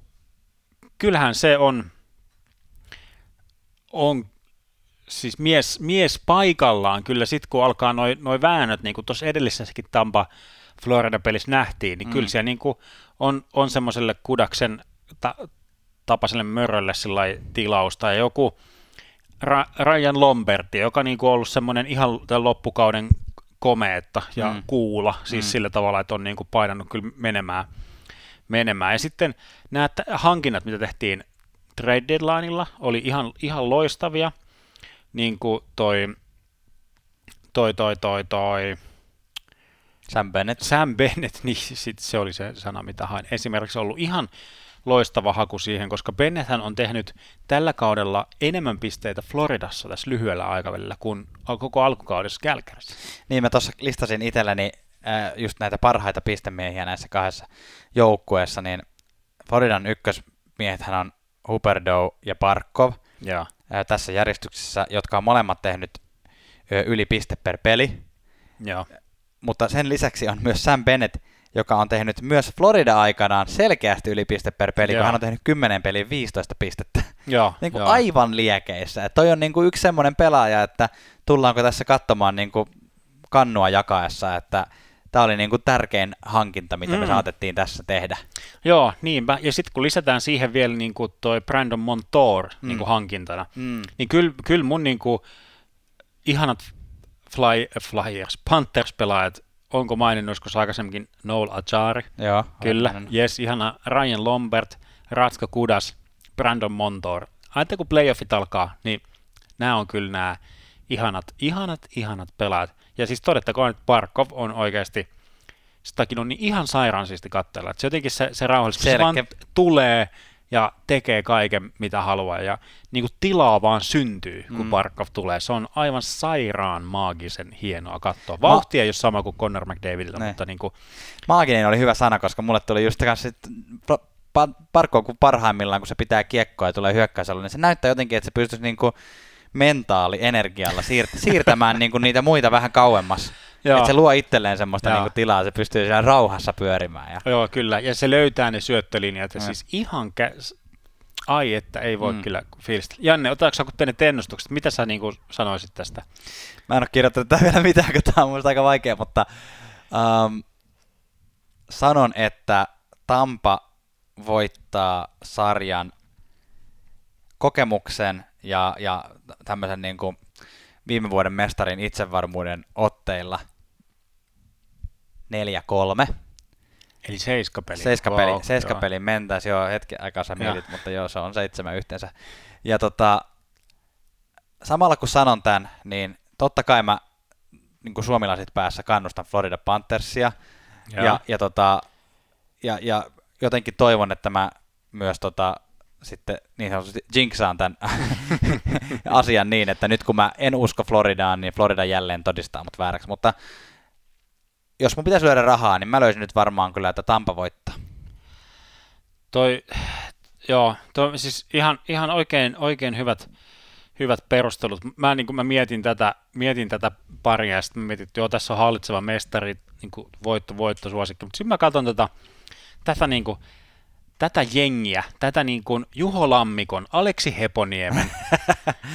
kyllähän se on, on siis mies, mies paikallaan kyllä sitten kun alkaa noin noi väännöt, niin kuin tuossa edellisessäkin Tampa Florida-pelissä nähtiin, niin mm. kyllä siellä niin kuin on, on semmoiselle kudaksen ta, tapaiselle mörölle tilaus tai joku Ra- Ryan Lomberti, joka niin kuin ollut semmoinen ihan loppukauden komeetta ja mm. kuula, siis mm. sillä tavalla, että on niin kuin painanut kyllä menemään, menemään. Ja sitten nämä hankinnat, mitä tehtiin trade deadlineilla, oli ihan, ihan loistavia – niin kuin toi, toi, toi, toi, toi, Sam Bennett. Sam Bennett, niin sit se oli se sana, mitä hain. Esimerkiksi ollut ihan loistava haku siihen, koska Bennetthän on tehnyt tällä kaudella enemmän pisteitä Floridassa tässä lyhyellä aikavälillä kuin koko alkukaudessa Kälkärissä. Niin, mä tuossa listasin itselleni äh, just näitä parhaita pistemiehiä näissä kahdessa joukkueessa, niin Floridan ykkösmiehethän on Huberdeau ja Parkov. Ja tässä järjestyksessä, jotka on molemmat tehnyt yli piste per peli. Joo. Mutta sen lisäksi on myös Sam Bennett, joka on tehnyt myös Florida-aikanaan selkeästi yli piste per peli, Joo. kun hän on tehnyt 10 peliin 15 pistettä. Joo, niin kuin jo. aivan liekeissä. Et toi on niin kuin yksi semmoinen pelaaja, että tullaanko tässä katsomaan niin kuin kannua jakaessa, että tämä oli niin kuin tärkein hankinta, mitä mm. me saatettiin tässä tehdä. Joo, niinpä. Ja sitten kun lisätään siihen vielä niin kuin toi Brandon Montour mm. niin kuin hankintana, mm. niin kyllä, kyllä mun niin kuin ihanat fly, Flyers, Panthers-pelaajat, onko maininnut joskus aikaisemminkin Noel Ajari? Joo. Kyllä, yes, ihana Ryan Lombert, Ratsko Kudas, Brandon Montour. Ajatteko kun playoffit alkaa, niin nämä on kyllä nämä ihanat, ihanat, ihanat pelaajat. Ja siis todettakoon, että Barkov on oikeasti, sitäkin on niin ihan sairaan siisti katsella. Että se jotenkin se, se rauhallisesti, se vaan tulee ja tekee kaiken, mitä haluaa. Ja niin kuin tilaa vaan syntyy, kun mm. Barkov tulee. Se on aivan sairaan maagisen hienoa katsoa. Vauhti Ma- ei ole sama kuin Connor McDavidilla, ne. mutta niin kuin... Maaginen oli hyvä sana, koska mulle tuli just kanssa Barkov kuin parhaimmillaan, kun se pitää kiekkoa ja tulee hyökkäysalueen, niin se näyttää jotenkin, että se pystyisi niin kuin mentaalienergialla siir- siirtämään niinku niitä muita vähän kauemmas. Että se luo itselleen semmoista niinku tilaa, se pystyy siellä rauhassa pyörimään. Ja... Joo, kyllä. Ja se löytää ne syöttölinjat. Ja mm. siis ihan kä- Ai, että ei voi mm. kyllä fiilistä. Janne, otatko sä tänne ennustukset? Mitä sä niin kuin sanoisit tästä? Mä en ole kirjoittanut tätä vielä mitään, kun tämä on minusta aika vaikea, mutta um, sanon, että Tampa voittaa sarjan kokemuksen ja, ja tämmöisen niin kuin viime vuoden mestarin itsevarmuuden otteilla 4-3. Eli seiskapeli. Seiskapeli, wow, seiskapeli mentäisi jo hetken aikaa sä mietit, mutta joo, se on seitsemän yhteensä. Ja tota, samalla kun sanon tämän, niin totta kai mä niin kuin suomilaiset päässä kannustan Florida Panthersia. Ja, ja, tota, ja, ja jotenkin toivon, että mä myös tota, sitten niin sanotusti jinxaan tämän asian niin, että nyt kun mä en usko Floridaan, niin Florida jälleen todistaa mut vääräksi. Mutta jos mun pitäisi lyödä rahaa, niin mä löysin nyt varmaan kyllä, että Tampa voittaa. Toi, joo, toi, siis ihan, ihan oikein, oikein hyvät, hyvät perustelut. Mä, niin mä mietin tätä, mietin tätä paria ja sitten mä mietin, että joo, tässä on hallitseva mestari, niin voitto, voitto, suosikki. Mutta sitten mä katson tätä, tätä, niin kuin, tätä jengiä, tätä niin kuin Juho Lammikon, Aleksi Heponiemen,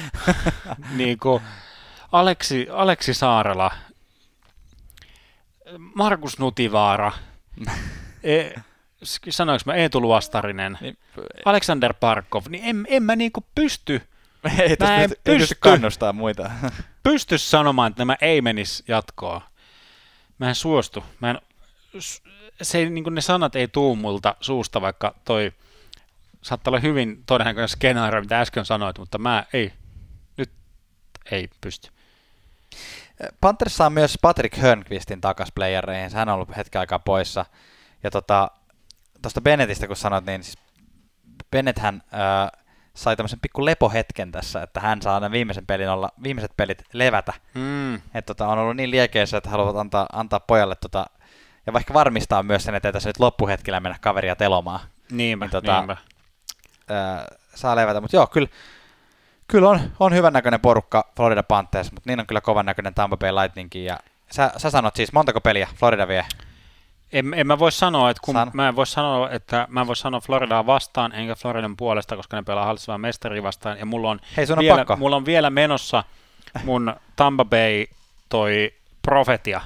niin kuin Aleksi, Aleksi Saarela, Markus Nutivaara, e, sanoinko mä Eetu Luostarinen, niin, Alexander Parkov, niin en, en mä niinku pysty, ei, mä en pysty, pysty kannustaa muita. pysty sanomaan, että nämä ei menisi jatkoa. Mä en suostu. Mä en, se ei, niin ne sanat ei tuu multa suusta, vaikka toi saattaa olla hyvin todennäköinen skenaario, mitä äsken sanoit, mutta mä ei, nyt ei pysty. Panthers saa myös Patrick Hörnqvistin takas playereihin, hän on ollut hetken aikaa poissa. Ja tota, tuosta Bennettistä kun sanoit, niin siis Bennetthän äh, sai tämmöisen pikku lepohetken tässä, että hän saa nämä viimeisen pelin olla, viimeiset pelit levätä. Mm. Että tota, on ollut niin liekeissä, että haluavat antaa, antaa pojalle tota, ja vaikka varmistaa myös sen, että tässä nyt loppuhetkellä mennä kaveria telomaan. Niinpä, niin, tota, niinpä. Äh, saa levätä, mutta joo, kyllä, kyllä on, on hyvän näköinen porukka Florida Panthers, mutta niin on kyllä kovan näköinen Tampa Bay Lightningkin. Ja sä, sä sanot siis, montako peliä Florida vie? En, en mä voi sanoa, että kun San... mä en voi sanoa, että mä en voi sanoa Floridaa vastaan, enkä Floridan puolesta, koska ne pelaa hallitsevaa mestari vastaan. Ja mulla on, Hei, on vielä, pakko. mulla on vielä menossa mun Tampa Bay toi profetia.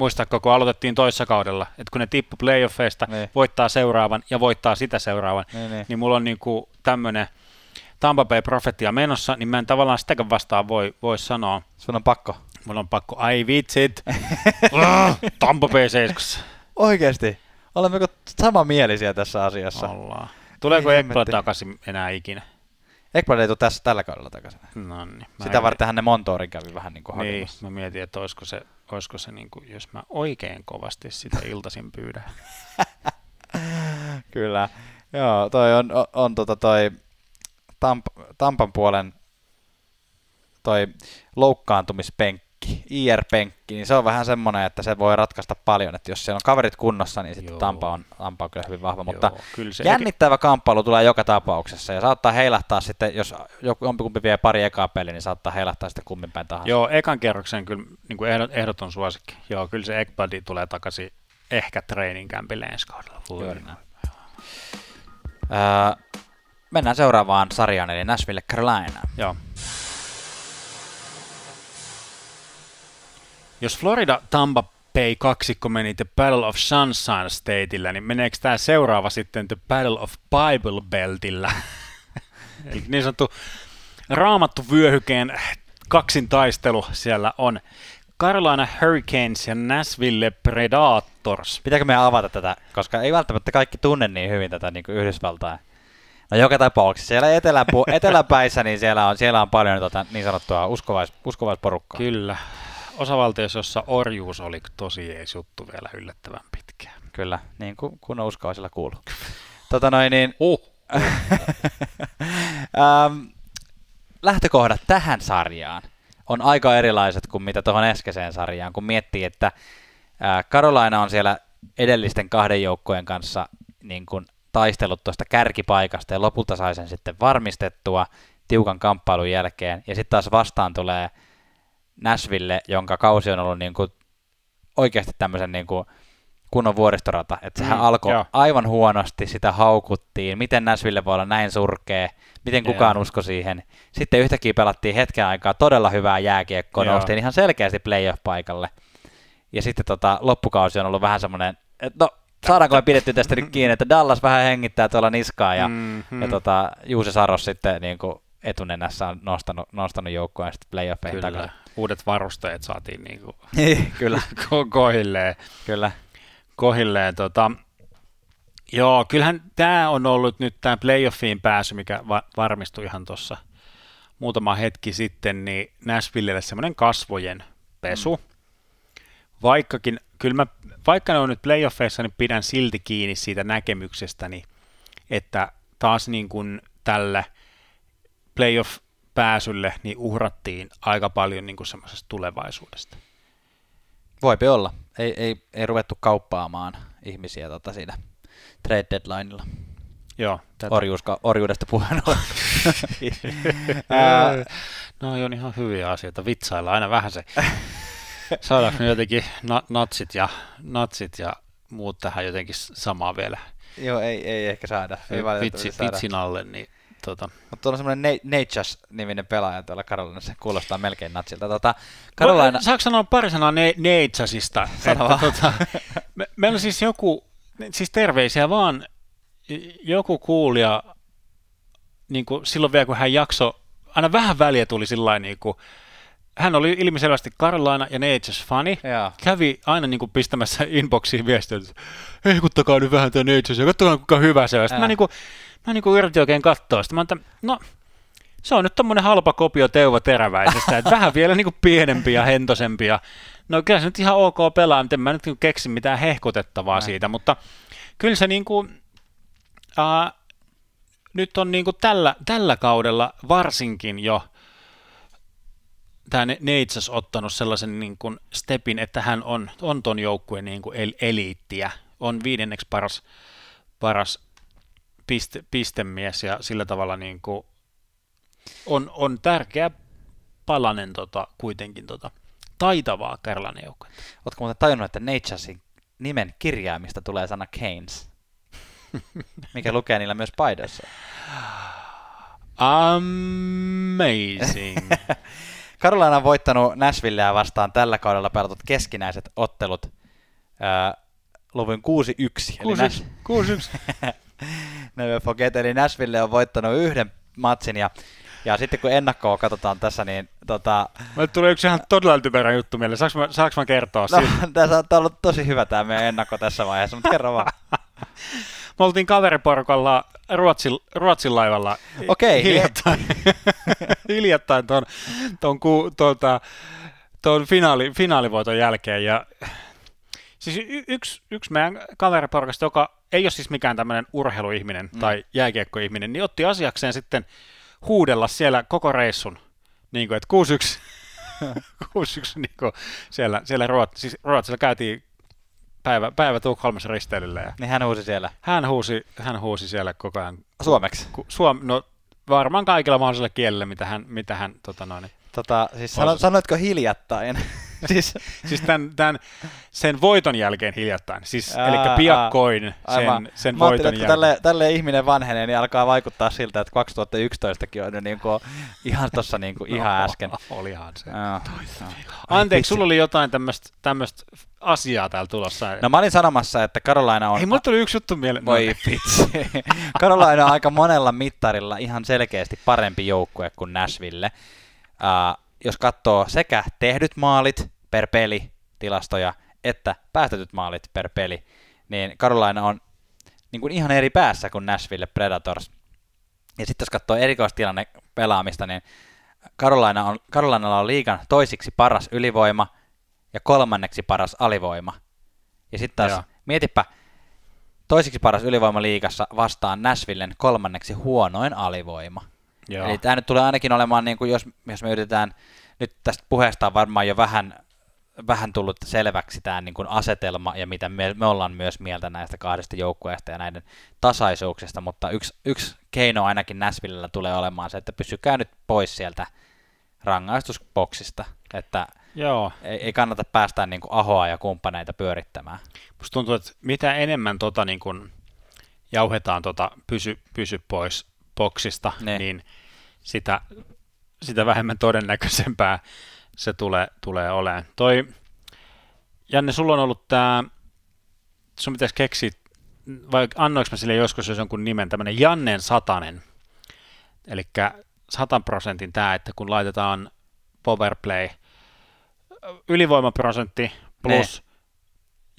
Muistatko, kun aloitettiin toissa kaudella, että kun ne tippu playoffeista, niin. voittaa seuraavan ja voittaa sitä seuraavan, niin, niin. niin mulla on niinku tämmönen Tampa Bay profetia menossa, niin mä en tavallaan sitäkään vastaan voi, voi sanoa. Sun on pakko. Mulla on pakko, ai vitsit, Tampa Bay 7. Oikeesti? Olemmeko samanmielisiä tässä asiassa? Ollaan. Tuleeko Ekblad takaisin enää ikinä? Ekblad ei tule tässä tällä kaudella takaisin. No niin. Sitä vartenhan ne Montoorin kävi vähän niin kuin Niin, hakemassa. mä mietin, että olisiko se, olisiko se niin kuin, jos mä oikein kovasti sitä iltaisin pyydän. Kyllä. Joo, toi on, on, on tota toi Tamp, Tampan puolen toi loukkaantumispenkki, IR-penkki, niin se on vähän semmoinen, että se voi ratkaista paljon, että jos siellä on kaverit kunnossa, niin sitten Tampa on, Tampa on kyllä hyvin vahva, Joo, mutta kyllä se jännittävä eikä... kamppailu tulee joka tapauksessa, ja saattaa heilahtaa sitten, jos jompikumpi vie pari ekaa peliä, niin saattaa heilahtaa sitten kummin päin tahansa. Joo, ekan kerroksen kyllä niin kuin ehdot, ehdoton suosikki. Joo, kyllä se Ekbadi tulee takaisin ehkä training campille ensi kaudella. Öö, mennään seuraavaan sarjaan, eli Nashville Carolina. Joo. Jos Florida Tampa Bay kaksikko meni The Battle of Sunshine Stateillä, niin meneekö tämä seuraava sitten The Battle of Bible Beltillä? Eli niin sanottu raamattu vyöhykeen kaksin taistelu siellä on. Carolina Hurricanes ja Nashville Predators. Pitääkö me avata tätä, koska ei välttämättä kaikki tunne niin hyvin tätä niin Yhdysvaltain No joka tapauksessa siellä eteläpäissä, niin siellä on, siellä on paljon tota, niin sanottua uskovais, uskovaisporukkaa. Kyllä. Osavaltiossa, jossa orjuus oli tosi ees juttu vielä yllättävän pitkään. Kyllä, niin kuin kun uskovaisilla kuuluu. tota noin, niin, uh. ähm, lähtökohdat tähän sarjaan on aika erilaiset kuin mitä tuohon äskeiseen sarjaan, kun miettii, että äh, Carolina on siellä edellisten kahden joukkojen kanssa niin kuin taistellut tuosta kärkipaikasta ja lopulta sai sen sitten varmistettua tiukan kamppailun jälkeen. Ja sitten taas vastaan tulee Nashville, jonka kausi on ollut niin kuin oikeasti tämmöisen niin kuin kunnon vuoristorata. Että sehän mm, alkoi joo. aivan huonosti, sitä haukuttiin, miten Nashville voi olla näin surkea, miten kukaan joo. usko siihen. Sitten yhtäkkiä pelattiin hetken aikaa todella hyvää jääkiekkoa, noustiin ihan selkeästi playoff-paikalle. Ja sitten tota, loppukausi on ollut vähän semmoinen, että no saadaanko me pidetty tästä nyt kiinni, että Dallas vähän hengittää tuolla niskaa ja, mm-hmm. ja tota, Juuse Saros sitten niin kuin etunenässä on nostanut, nostanut joukkoa sitten playoffeihin takaisin. Uudet varusteet saatiin niin kuin kyllä. kohilleen. Kyllä. Kohilleen. Tota, joo, kyllähän tämä on ollut nyt tämä playoffiin pääsy, mikä va- varmistui ihan tuossa muutama hetki sitten, niin Nashvillelle semmoinen kasvojen pesu. Mm. Vaikkakin, kyllä mä vaikka ne on nyt playoffeissa, niin pidän silti kiinni siitä näkemyksestäni, että taas niin kuin tälle playoff-pääsylle niin uhrattiin aika paljon niin kuin semmoisesta tulevaisuudesta. Voipi olla. Ei, ei, ei ruvettu kauppaamaan ihmisiä tota siinä trade deadlineilla. Joo. Tätä. Orjuuska, orjuudesta puheen no on ihan hyviä asioita. Vitsailla aina vähän se. Saadaanko jotenkin na- natsit, ja, natsit ja muut tähän jotenkin samaa vielä? Joo, ei, ei ehkä saada. Ei Vitsi, saada. Vitsin alle, niin Tota. Mutta tuolla on semmoinen Natures-niminen pelaaja tuolla Karolinassa, se kuulostaa melkein natsilta. Tota, Karolaina... No, saanko sanoa pari sanaa ne- Natchasista? Että, tota, me, meillä on siis joku, siis terveisiä vaan, joku kuulija, niin kuin silloin vielä kun hän jakso, aina vähän väliä tuli sillä niin kuin, hän oli ilmiselvästi Carolina ja Natures fani. Jaa. Kävi aina niin kuin pistämässä inboxiin viestiä, että heikuttakaa nyt vähän tämä Natures ja katsokaa kuinka hyvä se on. Sitten mä niin kuin, mä niin kuin yritin oikein katsoa. Sitten mä että no, se on nyt tommonen halpa kopio Teuvo Teräväisestä, että vähän vielä niin kuin pienempi ja hentosempi. Ja, no kyllä se nyt ihan ok pelaa, mutta en mä nyt niin keksi mitään hehkutettavaa Näin. siitä, mutta kyllä se niin kuin, äh, nyt on niin kuin tällä, tällä kaudella varsinkin jo tämä Neitsas ottanut sellaisen niin kuin stepin, että hän on, on ton joukkueen niin kuin el- eliittiä, on viidenneksi paras, paras piste, pistemies ja sillä tavalla niin kuin on, on tärkeä palanen tota, kuitenkin tota, taitavaa Carolina joukkuetta. Oletko muuten tajunnut, että Naturesin nimen kirjaimista tulee sana Keynes, mikä lukee niillä myös paidoissa? Amazing. Carolina on voittanut Nashvilleä vastaan tällä kaudella pelatut keskinäiset ottelut äh, luvun 6-1. 6-1. Never forget, eli Nashville on voittanut yhden matsin ja ja sitten kun ennakkoa katsotaan tässä, niin tota... Mä tulee yksi ihan todella typerä juttu mieleen. Saanko mä, saanko mä kertoa? No, tässä on ollut tosi hyvä tämä meidän ennakko tässä vaiheessa, mutta kerro vaan. Me oltiin kaveriporukalla Ruotsin, Ruotsin laivalla Okei, hiljattain, hiljattain tuon, tuon, tuota, tuon finaali, finaalivoiton jälkeen. Ja, siis y- yksi, yksi meidän kaveriporukasta, joka ei ole siis mikään tämmöinen urheiluihminen mm. tai jääkiekkoihminen, niin otti asiakseen sitten huudella siellä koko reissun, niin kuin, että 6-1, 6-1 niin kuin siellä, siellä Ruot, siis Ruotsilla käytiin päivä, päivä Tukholmassa risteilyllä. Ja niin hän huusi siellä? Hän huusi, hän huusi siellä koko ajan. Suomeksi? Ku, suom, no varmaan kaikilla mahdollisilla kielillä, mitä hän, mitä hän tota noin, Tota, siis sano, sanoitko hiljattain? siis siis tämän, tämän, sen voiton jälkeen hiljattain, siis, aa, eli piakkoin aa, sen, sen voiton jälkeen. Tälle, tälle ihminen vanhenee, niin alkaa vaikuttaa siltä, että 2011kin on niin kuin, ihan tuossa niin kuin, ihan no, äsken. Olihan se. No, no. Anteeksi, sulla oli jotain tämmöistä asiaa täällä tulossa. No mä olin sanomassa, että Karolaina on... Ei, mulla tuli yksi juttu mieleen. Voi no. vitsi. Karolaina on aika monella mittarilla ihan selkeästi parempi joukkue kuin Nashville. Uh, jos katsoo sekä tehdyt maalit per peli tilastoja, että päästetyt maalit per peli, niin Carolina on niin kuin ihan eri päässä kuin Nashville Predators. Ja sitten jos katsoo erikoistilanne pelaamista, niin Carolina on, Carolinalla on liigan toisiksi paras ylivoima ja kolmanneksi paras alivoima. Ja sitten taas, Joo. mietipä, toisiksi paras ylivoima liigassa vastaan Nashvillen kolmanneksi huonoin alivoima. Joo. Eli tämä nyt tulee ainakin olemaan, niin kuin jos, jos me yritetään, nyt tästä puheesta on varmaan jo vähän, vähän tullut selväksi tämä niin kuin asetelma ja mitä me, me ollaan myös mieltä näistä kahdesta joukkueesta ja näiden tasaisuuksista, mutta yksi, yksi keino ainakin Näsvillellä tulee olemaan se, että pysykää nyt pois sieltä rangaistusboksista, että Joo. Ei, ei kannata päästää niin kuin ahoa ja kumppaneita pyörittämään. Musta tuntuu, että mitä enemmän tota niin kuin jauhetaan tota pysy, pysy pois boksista, ne. niin sitä, sitä vähemmän todennäköisempää se tulee, tulee olemaan. Toi, Janne, sulla on ollut tämä, sun pitäisi keksiä, vai annoinko mä sille joskus jos jonkun nimen, tämmöinen Jannen Satanen, eli 100 prosentin tämä, että kun laitetaan powerplay, ylivoimaprosentti plus ne.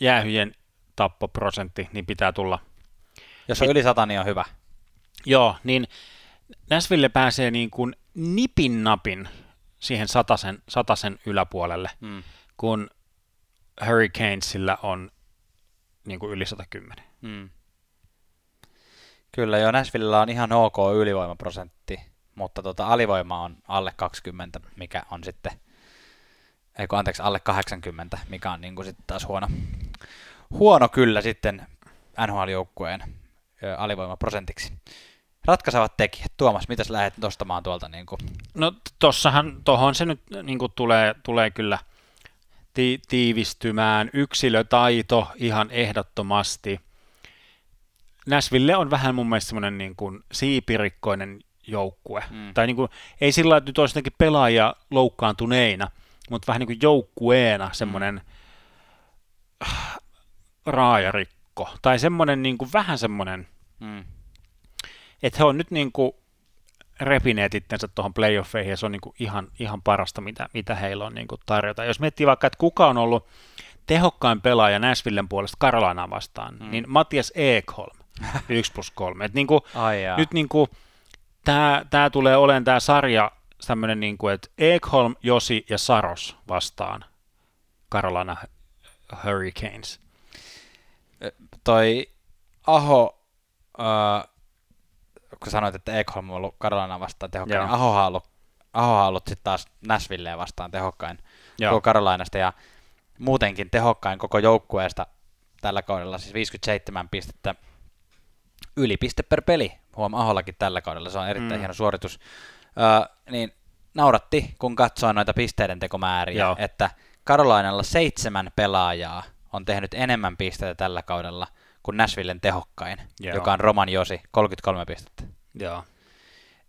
jäähyjen tappoprosentti, niin pitää tulla. Jos on yli 100, niin on hyvä. Joo, niin Nashville pääsee niin kuin nipin napin siihen satasen, satasen yläpuolelle, mm. kun Hurricanesilla on niin kuin yli 110. Mm. Kyllä jo Nashvillella on ihan ok ylivoimaprosentti, mutta tota, alivoima on alle 20, mikä on sitten, eikö anteeksi, alle 80, mikä on niin kuin sitten taas huono. Huono kyllä sitten NHL-joukkueen alivoimaprosentiksi. Ratkaisevat tekijät. Tuomas, mitäs lähdet nostamaan tuolta? Niin kuin? No tossahan, tohon se nyt niin kuin tulee, tulee kyllä ti- tiivistymään. Yksilötaito ihan ehdottomasti. Nashville on vähän mun mielestä semmoinen niin kuin siipirikkoinen joukkue. Mm. Tai niin kuin, ei sillä että nyt olisi jotenkin pelaajia loukkaantuneina, mutta vähän niin kuin joukkueena semmoinen mm. raajarikko. Tai semmoinen niin kuin, vähän semmoinen, mm. Että he on nyt niin kuin repineet itsensä tuohon playoffeihin ja se on niin kuin ihan, ihan parasta, mitä, mitä heillä on niin kuin tarjota. Jos miettii vaikka, että kuka on ollut tehokkain pelaaja Nashvillen puolesta Karolanaa vastaan, mm. niin Matias Ekholm, 1 plus 3. Et niin kuin, Ai nyt niin kuin, tämä, tämä tulee olemaan tämä sarja tämmöinen, niin kuin, että Ekholm, Josi ja Saros vastaan Carolina Hurricanes. Toi Aho, äh, kun sanoit, että Ekholm on ollut Carolina vastaan tehokkain, niin Aho on ollut, Aho on ollut sitten taas Nashvilleen vastaan tehokkain koko Carolinasta ja muutenkin tehokkain koko joukkueesta tällä kaudella, siis 57 pistettä yli piste per peli, huom Ahollakin tällä kaudella, se on erittäin mm. hieno suoritus, öö, niin nauratti, kun katsoin noita pisteiden tekomääriä, Joo. että Karolainalla seitsemän pelaajaa on tehnyt enemmän pisteitä tällä kaudella kuin Nashvillen tehokkain, Joo. joka on Roman Josi, 33 pistettä. Joo.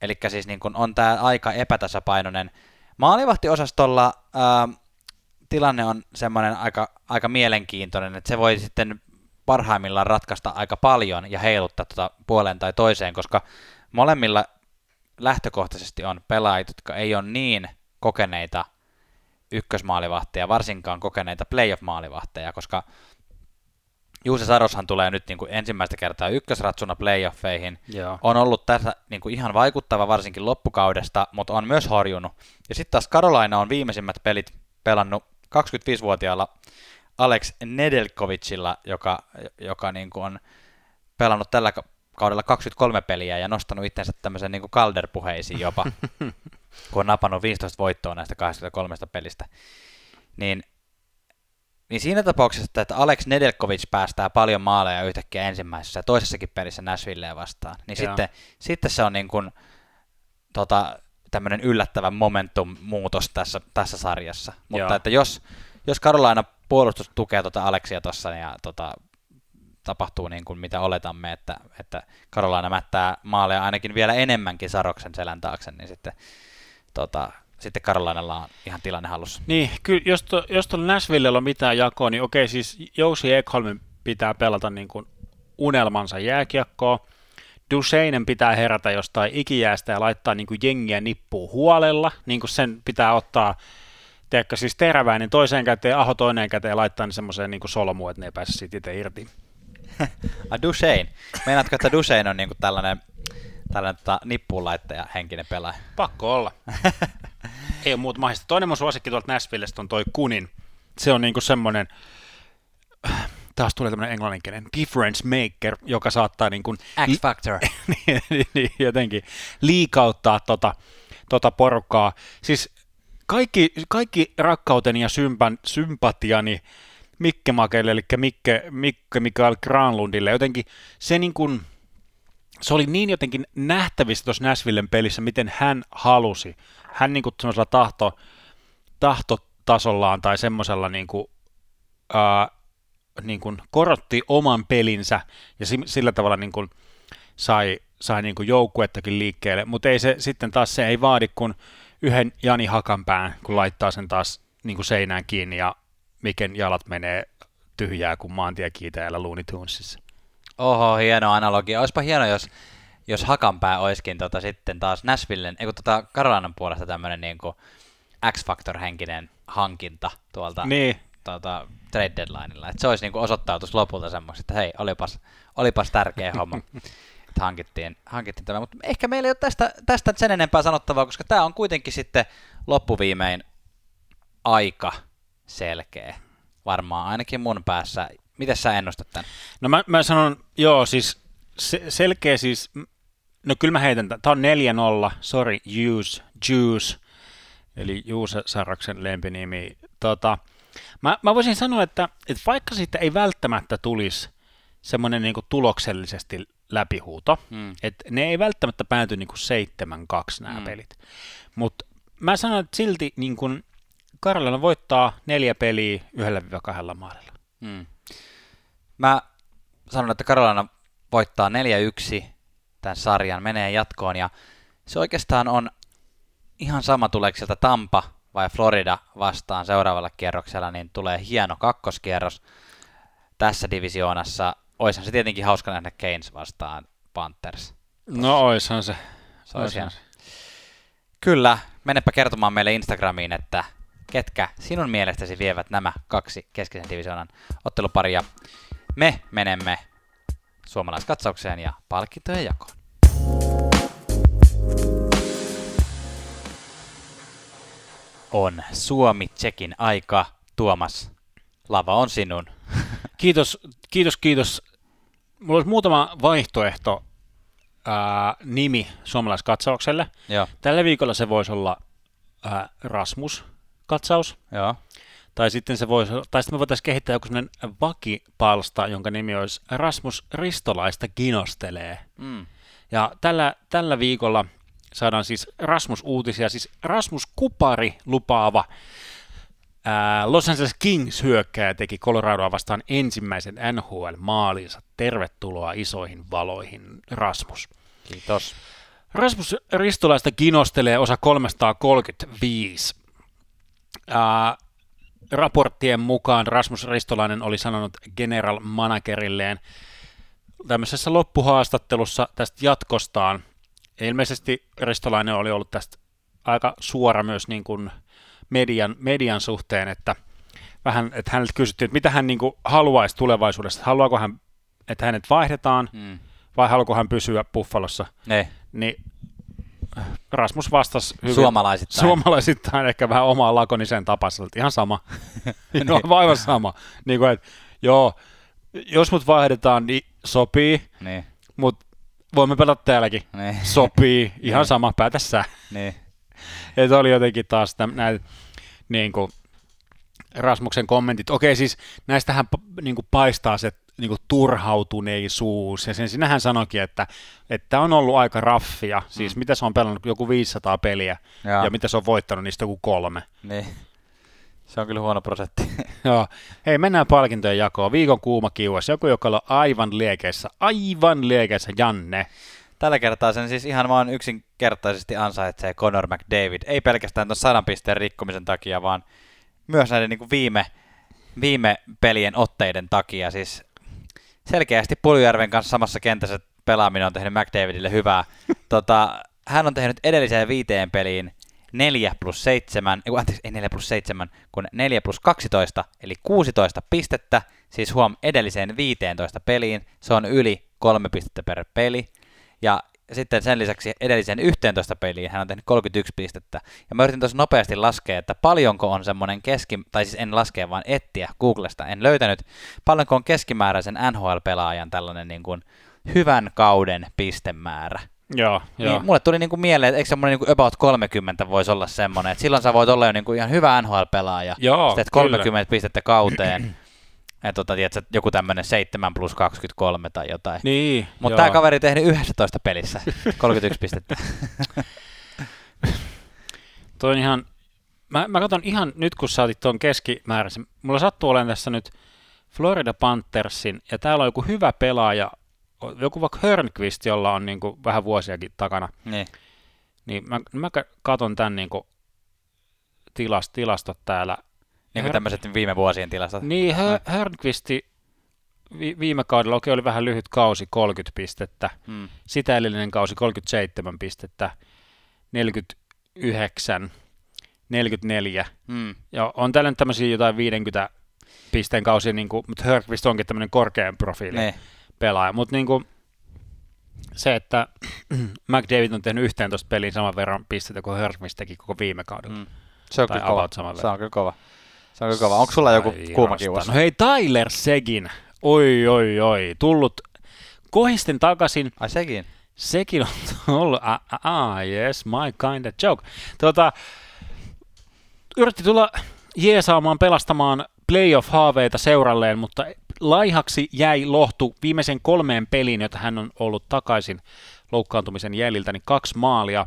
Eli siis niin kun on tämä aika epätasapainoinen. Maalivahtiosastolla ää, tilanne on semmoinen aika, aika mielenkiintoinen, että se voi sitten parhaimmillaan ratkaista aika paljon ja heiluttaa tuota puoleen tai toiseen, koska molemmilla lähtökohtaisesti on pelaajat, jotka ei ole niin kokeneita ykkösmaalivahteja, varsinkaan kokeneita playoff-maalivahteja, koska Juuse Saroshan tulee nyt niin kuin ensimmäistä kertaa ykkösratsuna playoffeihin. Joo. On ollut tässä niin kuin ihan vaikuttava varsinkin loppukaudesta, mutta on myös horjunut. Ja sitten taas Karolaina on viimeisimmät pelit pelannut 25-vuotiaalla Alex Nedelkovicilla, joka, joka niin kuin on pelannut tällä kaudella 23 peliä ja nostanut itsensä tämmöisen niin Calder-puheisiin jopa, kun on napannut 15 voittoa näistä 23 pelistä. Niin, niin siinä tapauksessa, että Alex Nedelkovic päästää paljon maaleja yhtäkkiä ensimmäisessä ja toisessakin pelissä Nashvilleen vastaan, niin sitten, sitten se on niin kuin, tota, tämmöinen yllättävä momentum-muutos tässä, tässä sarjassa. Mutta Joo. että jos, jos Carolina puolustus tukee tuota Aleksia tuossa ja tota, tapahtuu niin kuin mitä oletamme, että, että Carolina mättää maaleja ainakin vielä enemmänkin Saroksen selän taakse, niin sitten, tota, sitten Carolinalla on ihan tilanne hallussa. Niin, kyllä jos, to, jos tuolla Nashvillella on mitään jakoa, niin okei, siis Jousi Ekholmin pitää pelata niin kuin unelmansa jääkiekkoa, Duseinen pitää herätä jostain ikijäästä ja laittaa niin kuin jengiä nippuun huolella, niin kuin sen pitää ottaa tiedätkö, siis teräväinen toiseen käteen, aho toinen käteen ja laittaa ne semmoiseen niin solmuun, että ne ei pääse siitä itse irti. A Dusein. Meinaatko, että Dusein on niinku tällainen, tällainen tota, nippuun laittaja henkinen pelaaja? Pakko olla. ei ole muuta mahdollista. Toinen mun suosikki tuolta Nashvillestä on toi Kunin. Se on niinku semmoinen, taas tulee tämmöinen englanninkielinen difference maker, joka saattaa niin kuin, niin, niin, jotenkin liikauttaa tota, tota porukkaa. Siis kaikki, kaikki rakkauteni ja sympan, sympatiani Mikke Makelle, eli Mikke, Mikke Mikael Granlundille, jotenkin se niin kuin, se oli niin jotenkin nähtävissä tuossa Nashvillen pelissä, miten hän halusi. Hän niin kuin semmoisella tahto, tahtotasollaan tai semmoisella niin kuin, ää, niin kuin korotti oman pelinsä ja sillä tavalla niin kuin sai, sai niin kuin joukkuettakin liikkeelle, mutta ei se sitten taas se ei vaadi kuin yhden Jani Hakanpään, kun laittaa sen taas niin kuin seinään kiinni ja Miken jalat menee tyhjää kuin maantiekiitäjällä Looney Tunesissa. Oho, hieno analogia. Olisipa hieno, jos, jos Hakanpää olisikin tota, sitten taas Nashvillen, ei kun tota Karolanan puolesta tämmöinen niin kuin X-Factor-henkinen hankinta tuolta niin. tota, trade deadlineilla. Että se olisi niin osoittautus lopulta semmoista, että hei, olipas, olipas tärkeä homma. että hankittiin, hankittiin tämä. Mutta ehkä meillä ei ole tästä, tästä sen enempää sanottavaa, koska tämä on kuitenkin sitten loppuviimein aika selkeä. Varmaan ainakin mun päässä. Miten sä ennustat tämän? No mä, mä sanon, joo, siis se, selkeä siis, no kyllä mä heitän, tämä on 4-0, sorry, Juice, Juice, eli Juuse Sarraksen lempinimi. Tota, mä, mä voisin sanoa, että, että vaikka siitä ei välttämättä tulisi semmoinen niin tuloksellisesti läpihuuto, mm. että ne ei välttämättä pääty niin 7-2 nämä mm. pelit, mutta mä sanon, että silti niin kuin Karolina voittaa neljä peliä yhdellä kahdella maalilla. Mm. Mä sanon, että Karolina voittaa 4-1 tämän sarjan, menee jatkoon ja se oikeastaan on ihan sama tuleeko sieltä Tampa vai Florida vastaan seuraavalla kierroksella, niin tulee hieno kakkoskierros tässä divisioonassa. Oishan se tietenkin hauska nähdä Keynes vastaan Panthers. No oishan se. se oishan se. Kyllä, menepä kertomaan meille Instagramiin, että ketkä sinun mielestäsi vievät nämä kaksi keskisen divisioonan otteluparia. Me menemme suomalaiskatsaukseen ja palkintojen jakoon. On Suomi-Tsekin aika. Tuomas, lava on sinun. Kiitos, kiitos, kiitos. Mulla olisi muutama vaihtoehto ää, nimi suomalaiskatsaukselle. Joo. Tällä viikolla se voisi olla ää, Rasmus-katsaus. Joo. Tai sitten se voisi, tai sitten me voitaisiin kehittää joku sellainen vakipalsta, jonka nimi olisi Rasmus Ristolaista kinostelee. Mm. Ja tällä, tällä viikolla saadaan siis Rasmus-uutisia, siis Rasmus Kupari lupaava ää, Los Angeles Kings hyökkääjä teki Coloradoa vastaan ensimmäisen NHL-maalinsa. Tervetuloa isoihin valoihin, Rasmus. Kiitos. Rasmus Ristolaista kinostelee osa 335. Ää, raporttien mukaan Rasmus Ristolainen oli sanonut general managerilleen tämmöisessä loppuhaastattelussa tästä jatkostaan. Ilmeisesti Ristolainen oli ollut tästä aika suora myös niin kuin median, median suhteen, että vähän, että häneltä kysyttiin, että mitä hän niin kuin haluaisi tulevaisuudessa, haluaako hän, että hänet vaihdetaan, mm. vai haluaako hän pysyä Buffalossa. Ne. Niin Rasmus vastasi hyvin. Suomalaisittain. Suomalaisittain ehkä vähän omaa lakonisen tapansa, ihan sama. no, aivan sama. Niin kuin, että, joo, jos mut vaihdetaan, niin sopii, niin. mutta voimme pelata täälläkin. Niin. Sopii, ihan niin. sama, päätä sä. Niin. Että oli jotenkin taas näitä niin kuin, Rasmuksen kommentit. Okei, siis näistähän niin kuin paistaa se niin kuin turhautuneisuus, ja sen sinähän sanoikin, että, että on ollut aika raffia, siis mm. mitä se on pelannut, joku 500 peliä, ja, ja mitä se on voittanut niistä joku kolme. Niin. Se on kyllä huono prosentti. Joo. Hei, mennään palkintojen jakoon. Viikon kuuma kiuas. Joku, joka on aivan liekeissä. Aivan liekeissä. Janne. Tällä kertaa sen siis ihan vaan yksinkertaisesti ansaitsee Conor McDavid. Ei pelkästään tuon sadan pisteen rikkomisen takia, vaan myös näiden niin kuin viime, viime pelien otteiden takia. Siis selkeästi Puljujärven kanssa samassa kentässä pelaaminen on tehnyt McDavidille hyvää. tota, hän on tehnyt edelliseen viiteen peliin 4 plus 7, ei, anteeksi, ei 4 plus 7, kun 4 plus 12, eli 16 pistettä, siis huom edelliseen 15 peliin, se on yli 3 pistettä per peli, ja sitten sen lisäksi edellisen 11 peliin hän on tehnyt 31 pistettä. Ja mä yritin tosi nopeasti laskea, että paljonko on semmoinen keski, tai siis en laskea, vaan etsiä Googlesta. En löytänyt, paljonko on keskimääräisen NHL-pelaajan tällainen niin kuin hyvän kauden pistemäärä. Joo, niin joo. Mulle tuli niinku mieleen, että eikö semmoinen niinku about 30 voisi olla semmoinen, että silloin sä voit olla jo niinku ihan hyvä NHL-pelaaja. Joo, Sitten 30 kyllä. pistettä kauteen. Ja tota, tiedätkö, joku tämmöinen 7 plus 23 tai jotain. Niin, Mutta tämä kaveri tehnyt 11 pelissä 31 pistettä. Toi on ihan, mä, mä katson ihan nyt kun sä otit tuon keskimääräisen, mulla sattuu olemaan tässä nyt Florida Panthersin, ja täällä on joku hyvä pelaaja, joku vaikka Hörnqvist, jolla on niin kuin vähän vuosiakin takana. Niin. Niin mä, mä katson tämän niin kuin tilast, tilastot täällä, niin kuin tämmöiset viime vuosien tilastot. Niin, Hörnqvisti vi- viime kaudella okay, oli vähän lyhyt kausi, 30 pistettä. Hmm. Sitä edellinen kausi 37 pistettä, 49, 44. Hmm. Ja on tällä tämmöisiä jotain 50 pisteen kausia, niin kuin, mutta Hörnqvist onkin tämmöinen korkean profiili ne. pelaaja. Mutta niin kuin, se, että McDavid on tehnyt 11 peliin saman verran pistettä kuin Hörnqvist teki koko viime kaudella. Hmm. Se on kyllä kova. Se on kyllä kova. Se on kova. Onko sulla joku kuuma kiuas? No hei, Tyler Segin. Oi, oi, oi. Tullut Kohistin takaisin. Ai sekin. Sekin on ollut, ah, ah yes, my kind of joke. Tuota, yritti tulla jeesaamaan pelastamaan playoff-haaveita seuralleen, mutta laihaksi jäi lohtu viimeisen kolmeen peliin, jota hän on ollut takaisin loukkaantumisen jäljiltä, niin kaksi maalia.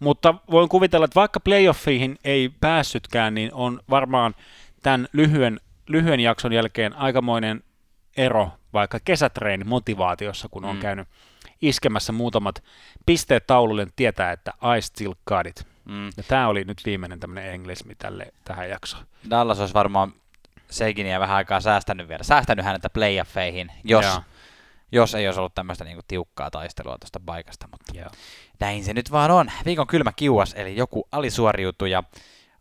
Mutta voin kuvitella, että vaikka playoffiin ei päässytkään, niin on varmaan tämän lyhyen, lyhyen jakson jälkeen aikamoinen ero vaikka kesätreeni motivaatiossa, kun on mm. käynyt iskemässä muutamat pisteet taululle, niin tietää, että I still got it. Mm. Ja tämä oli nyt viimeinen tämmöinen englismi tälle, tähän jaksoon. Dallas olisi varmaan Seginiä vähän aikaa säästänyt vielä, säästänyt häneltä playoffeihin, jos, jos ei olisi ollut tämmöistä niinku tiukkaa taistelua tuosta paikasta, mutta Joo. näin se nyt vaan on. Viikon kylmä kiuas, eli joku alisuoriutui ja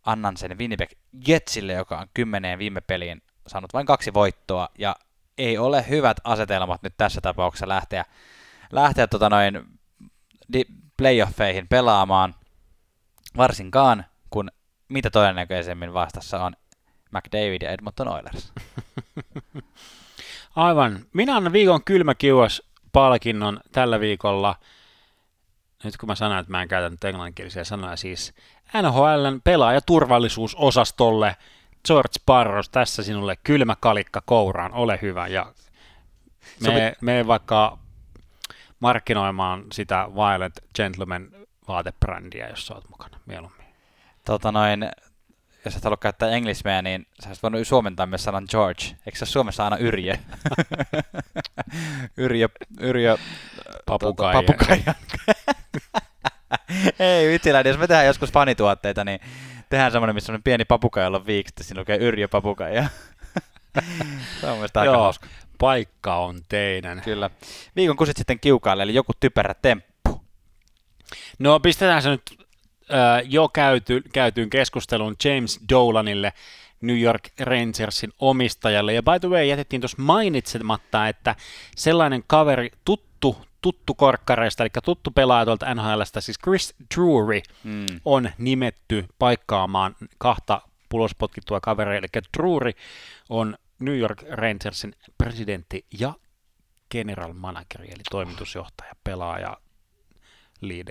annan sen Winnipeg Jetsille, joka on kymmeneen viime peliin saanut vain kaksi voittoa, ja ei ole hyvät asetelmat nyt tässä tapauksessa lähteä, lähteä tota noin playoffeihin pelaamaan, varsinkaan kun mitä todennäköisemmin vastassa on McDavid ja Edmonton Oilers. Aivan. Minä annan viikon kylmäkiuas palkinnon tällä viikolla. Nyt kun mä sanon, että mä en käytä nyt englanninkielisiä sanoja, siis NHLn pelaajaturvallisuusosastolle George Parros, tässä sinulle kylmä kalikka kouraan, ole hyvä. Ja me, me vaikka markkinoimaan sitä Violent Gentleman vaatebrändiä, jos sä oot mukana mieluummin. Tota noin, jos et halua käyttää englismeä, niin sä olisit voinut suomentaa myös sanan George. Eikö se Suomessa aina Yrjö? yrjö, Yrjö, papukaija. Tuota, papukaija. Ei vitsiläinen, jos me tehdään joskus fanituotteita, niin tehdään semmoinen, missä on pieni papukaija, jolla on viikset, siinä lukee Yrjö papukaija. se on mielestäni aika hauska. paikka on teidän. Kyllä. Viikon kusit sitten kiukaalle, eli joku typerä temppu. No pistetään se nyt jo käyty, käytyyn keskusteluun James Dolanille, New York Rangersin omistajalle. Ja by the way, jätettiin tuossa mainitsematta, että sellainen kaveri, tuttu, tuttu korkkareista, eli tuttu pelaaja tuolta NHLstä, siis Chris Drury, mm. on nimetty paikkaamaan kahta pulospotkittua kaveria, eli Drury on New York Rangersin presidentti ja general manageri, eli toimitusjohtaja, pelaaja, lead,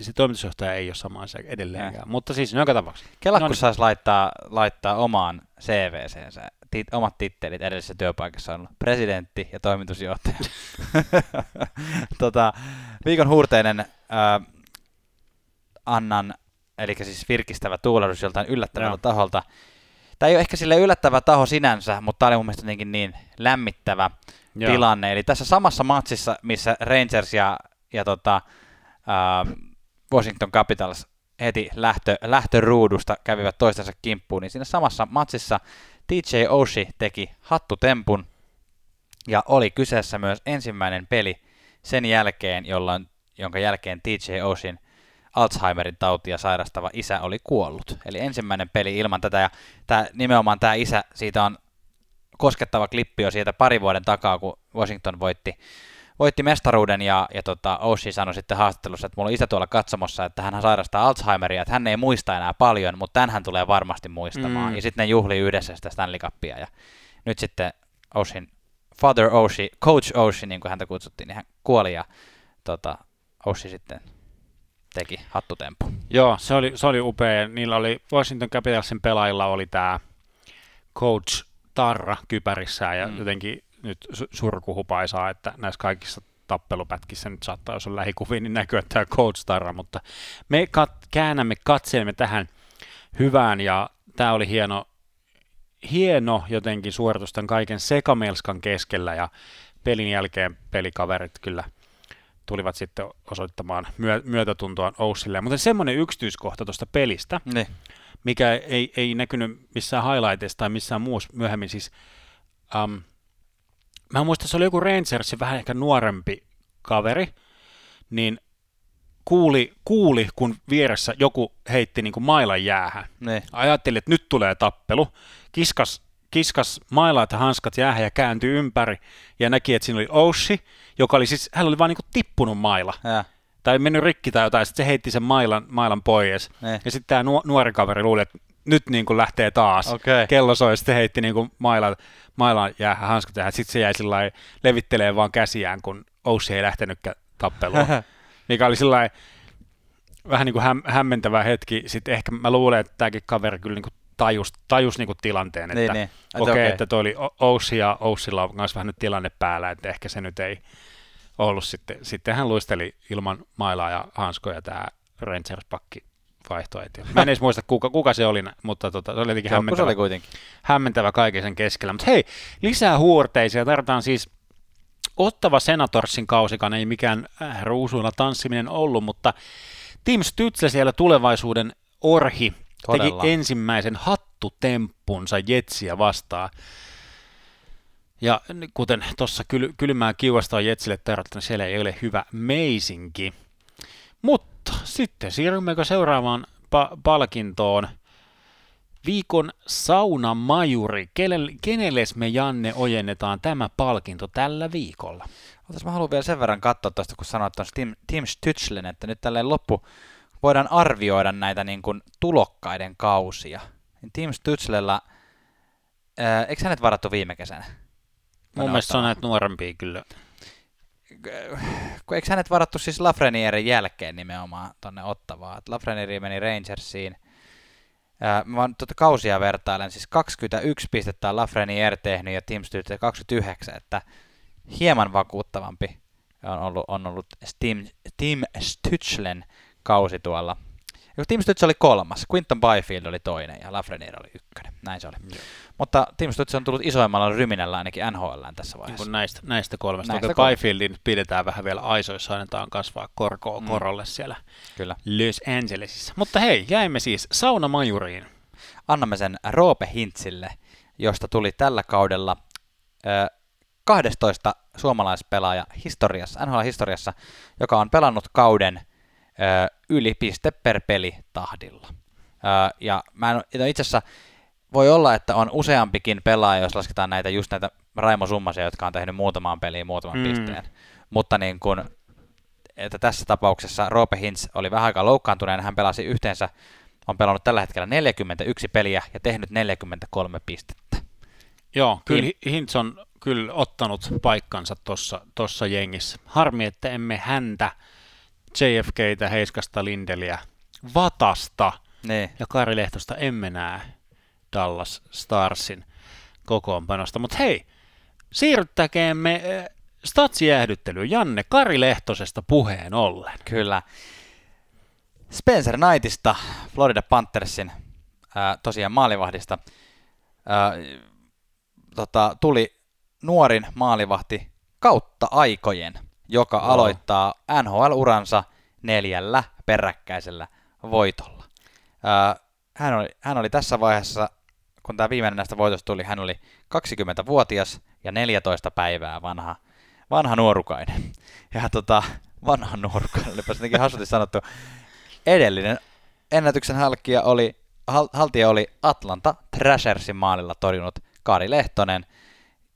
se toimitusjohtaja ei ole sama asia edelleenkään, ja. mutta siis joka tapauksessa. Kela, no, kun niin. saisi laittaa, laittaa omaan CVCensä, tit, omat tittelit edellisessä työpaikassa on presidentti ja toimitusjohtaja. tota, viikon huurteinen äh, Annan, eli siis virkistävä tuulahdus joltain yllättävältä taholta. Tämä ei ole ehkä sille yllättävä taho sinänsä, mutta tämä oli mun mielestä niin lämmittävä Joo. tilanne. Eli tässä samassa matsissa, missä Rangers ja, ja tota, äh, Washington Capitals heti lähtö, lähtöruudusta kävivät toistensa kimppuun, niin siinä samassa matsissa TJ Oshie teki hattutempun ja oli kyseessä myös ensimmäinen peli sen jälkeen, jolloin, jonka jälkeen TJ Oshien Alzheimerin tautia sairastava isä oli kuollut. Eli ensimmäinen peli ilman tätä, ja tämä, nimenomaan tämä isä, siitä on koskettava klippi jo siitä pari vuoden takaa, kun Washington voitti voitti mestaruuden ja, ja tota, Oshie sanoi sitten haastattelussa, että mulla on isä tuolla katsomossa, että hän sairastaa Alzheimeria, että hän ei muista enää paljon, mutta tämän hän tulee varmasti muistamaan. Mm. Ja sitten ne juhlii yhdessä sitä Stanley Cupia ja nyt sitten Oshin, Father Oshie, Coach Oshie, niin kuin häntä kutsuttiin, niin hän kuoli ja tota, Oshie sitten teki hattutempu. Joo, se oli, se oli upea. Niillä oli, Washington Capitalsin pelaajilla oli tämä Coach Tarra kypärissä ja mm. jotenkin nyt surkuhupaisaa, että näissä kaikissa tappelupätkissä nyt saattaa, jos on lähikuviin, niin näkyy tämä Cold Star, mutta me kat- käännämme katseemme tähän hyvään, ja tämä oli hieno, hieno jotenkin suoritus tämän kaiken sekamelskan keskellä, ja pelin jälkeen pelikaverit kyllä tulivat sitten osoittamaan myö- myötätuntoa Oussille. Mutta semmoinen yksityiskohta tuosta pelistä, ne. mikä ei, ei näkynyt missään highlightissa tai missään muussa myöhemmin, siis um, mä muistan, se oli joku Rangersin vähän ehkä nuorempi kaveri, niin kuuli, kuuli kun vieressä joku heitti niin kuin mailan jäähän. Ne. Ajatteli, että nyt tulee tappelu. Kiskas, kiskas mailat ja hanskat jäähän ja kääntyi ympäri ja näki, että siinä oli Oshi, joka oli siis, hän oli vaan niin kuin tippunut maila. Ja. Tai mennyt rikki tai jotain, sitten se heitti sen mailan, mailan pois. Ne. Ja sitten tämä nuori kaveri luuli, että nyt niin kuin lähtee taas. Okei. Kello soi, sitten heitti niin kuin mailan, mailan jäähän hanskat ja sitten se jäi sillä levittelee vaan käsiään, kun Oussi ei lähtenytkään tappeluun. mikä oli sillä vähän niin kuin häm, hämmentävä hetki. Sitten ehkä mä luulen, että tämäkin kaveri kyllä niin kuin tajus, tajus niin kuin tilanteen, että Niin, niin. Okei, okay, okei. että toi oli Oussi ja Oussilla on myös vähän nyt tilanne päällä, että ehkä se nyt ei ollut sitten. Sitten hän luisteli ilman mailaa ja hanskoja tämä Rangers-pakki vaihtoehto. Mä en edes muista, kuka, kuka se oli, mutta tota, se oli jotenkin se hämmentävä, oli kuitenkin. hämmentävä kaiken sen keskellä. Mutta hei, lisää huorteisia. Tarvitaan siis Ottava Senatorsin kausikaan ei mikään äh, ruusuilla tanssiminen ollut, mutta Tim Stützle siellä tulevaisuuden orhi Todella. teki ensimmäisen hattutemppunsa Jetsiä vastaan. Ja kuten tuossa kyl, kylmää kiuasta on Jetsille tarjottu, niin siellä ei ole hyvä meisinki. Mutta sitten siirrymmekö seuraavaan pa- palkintoon. Viikon saunamajuri. Kenelle, kenelles me Janne ojennetaan tämä palkinto tällä viikolla? Otas mä haluan vielä sen verran katsoa tuosta, kun sanoit tuosta Tim, Tim Stützlen, että nyt tälleen loppu voidaan arvioida näitä niin kuin tulokkaiden kausia. Niin Tim Stützlellä, eikö hänet varattu viime kesänä? Mun mielestä se on näitä nuorempia kyllä. kun eikö hänet varattu siis Lafrenierin jälkeen nimenomaan tonne Ottavaan. Et Lafrenieri meni Rangersiin. Mä vaan tuota kausia vertailen, siis 21 pistettä on Lafreniere tehnyt ja Tim Stützle 29, että hieman vakuuttavampi on ollut, on ollut Tim, Tim Stützlen kausi tuolla. Ja Tim Stützle oli kolmas, Quinton Byfield oli toinen ja Lafreniere oli ykkönen. Näin se oli. Joo. Mutta Tim Stützle on tullut isoimmalla ryminällä ainakin NHL tässä Niin vaiheessa. kuin näistä, näistä kolmesta. Näistä Näistä kolmesta. Byfieldin pidetään vähän vielä aisoissa, annetaan kasvaa korkoa Mm. korolle siellä Kyllä. Los Angelesissa. Mutta hei, jäimme siis saunamajuriin. annamme sen Roope Hintzille, josta tuli tällä kaudella ö, 12 suomalaispelaaja historiassa, NHL-historiassa, joka on pelannut kauden ö, yli piste per peli tahdilla. Ö, ja mä en, itse asiassa voi olla, että on useampikin pelaaja, jos lasketaan näitä just näitä Raimo Summasia, jotka on tehnyt muutamaan peliin muutaman Mm. pisteen. Mutta niin kun, että tässä tapauksessa Roope Hintz oli vähän aikaa loukkaantuneen, hän pelasi yhteensä on pelannut tällä hetkellä 41 peliä ja tehnyt 43 pistettä. Joo, kyllä Niin. Hi- Hintz on kyllä ottanut paikkansa tuossa tossa jengissä. Harmi, että emme häntä, JFKtä, Heiskasta, Lindeliä, Vatasta Niin. ja Kari Lehtosta emme näe Dallas Starsin kokoonpanosta. Mutta hei, siirryttäkäämme äh, statsijäähdyttelyyn. Janne Kari Lehtosesta puheen ollen. Kyllä. Spencer Knightista, Florida Panthersin, ää, tosiaan maalivahdista, ää, tota, tuli nuorin maalivahti kautta aikojen, joka wow. aloittaa NHL-uransa neljällä peräkkäisellä voitolla. Ää, hän, oli, hän oli tässä vaiheessa, kun tämä viimeinen näistä voitosta tuli, hän oli 20-vuotias ja 14 päivää vanha, vanha nuorukainen. Ja tota, vanha nuorukainen, olipa jotenkin hassusti sanottu. Edellinen ennätyksen halkija oli, hal, haltija oli Atlanta Thrashersin maalilla torjunut Kari Lehtonen,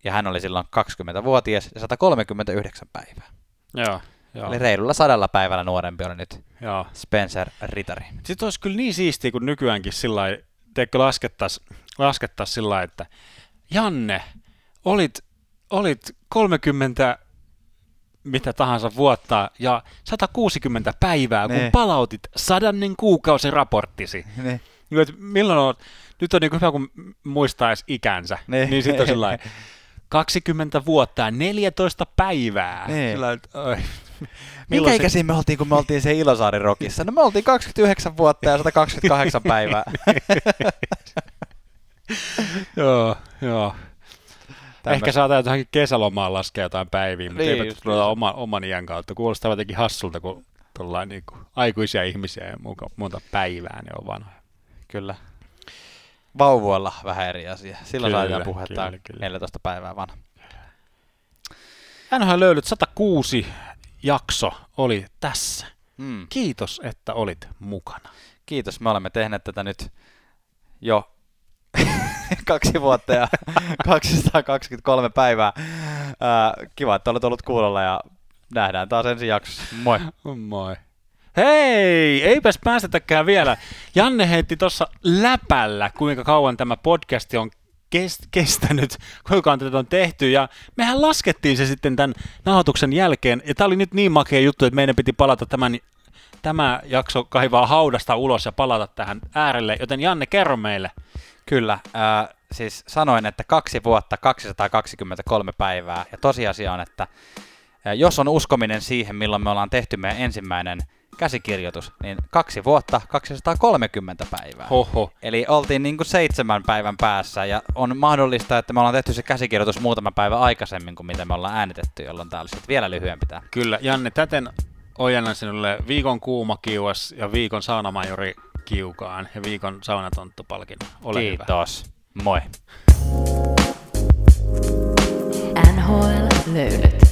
ja hän oli silloin 20-vuotias ja 139 päivää. Joo, joo, Eli reilulla sadalla päivällä nuorempi oli nyt joo. Spencer Ritari. Sitten olisi kyllä niin siistiä, kun nykyäänkin sillä lailla, teikö laskettaisiin laskettais sillä lailla, että Janne, olit, olit 30 mitä tahansa vuotta ja 160 päivää, kun Niin. palautit sadannen kuukausiraporttisi. Niin. Niin, että milloin on, nyt on niin hyvä, kun muistaisi ikänsä, niin, Niin. niin sitten on sillä lailla, 20 vuotta ja 14 päivää. Niin. Sillä että, oi, milloin se- ikäisiä me oltiin, kun me oltiin se Ilosaari Rockissa? No me oltiin 29 vuotta ja 128 päivää. Joo, joo. Tämmöistä. Ehkä saadaan johonkin kesälomaan laskea jotain päiviä, mutta Niin, niin, eipä tulla oman, oman iän kautta. Kuulostaa jotenkin hassulta, kun tullaan niin kuin aikuisia ihmisiä ja muuta, muuta päivää, ne on vanhoja. Kyllä. Vauvoilla vähän eri asia. Silloin Kyllä, saadaan puhua, että kyllä, kyllä. 14 päivää vanha. NHL löydyt 106 jakso oli tässä. Mm. Kiitos, että olit mukana. Kiitos, me olemme tehneet tätä nyt jo kaksi vuotta ja 223 päivää. Ää, kiva, että olet ollut kuulolla ja nähdään taas ensi jaksossa. Moi. Moi. Hei, eipäs päästetäkään vielä. Janne heitti tuossa läpällä, kuinka kauan tämä podcasti on kestänyt, kuinka on tätä on tehty, ja mehän laskettiin se sitten tämän nauhoituksen jälkeen, ja tämä oli nyt niin makea juttu, että meidän piti palata tämän, tämä jakso kaivaa haudasta ulos ja palata tähän äärelle, joten Janne, kerro meille. Kyllä, äh, siis sanoin, että kaksi vuotta, 223 päivää, ja tosiasia on, että äh, jos on uskominen siihen, milloin me ollaan tehty meidän ensimmäinen käsikirjoitus, niin kaksi vuotta, 230 päivää. Hoho. Eli oltiin niin kuin seitsemän päivän päässä, ja on mahdollista, että me ollaan tehty se käsikirjoitus muutama päivä aikaisemmin kuin mitä me ollaan äänitetty, jolloin täällä sitten vielä lyhyempi tämä. Kyllä, Janne, täten ojennan sinulle viikon kuuma kiuas ja viikon saunamajori kiukaan ja viikon saunatonttu-palkinnon. Ole Kiitos. Hyvä. Moi. NHL löydät.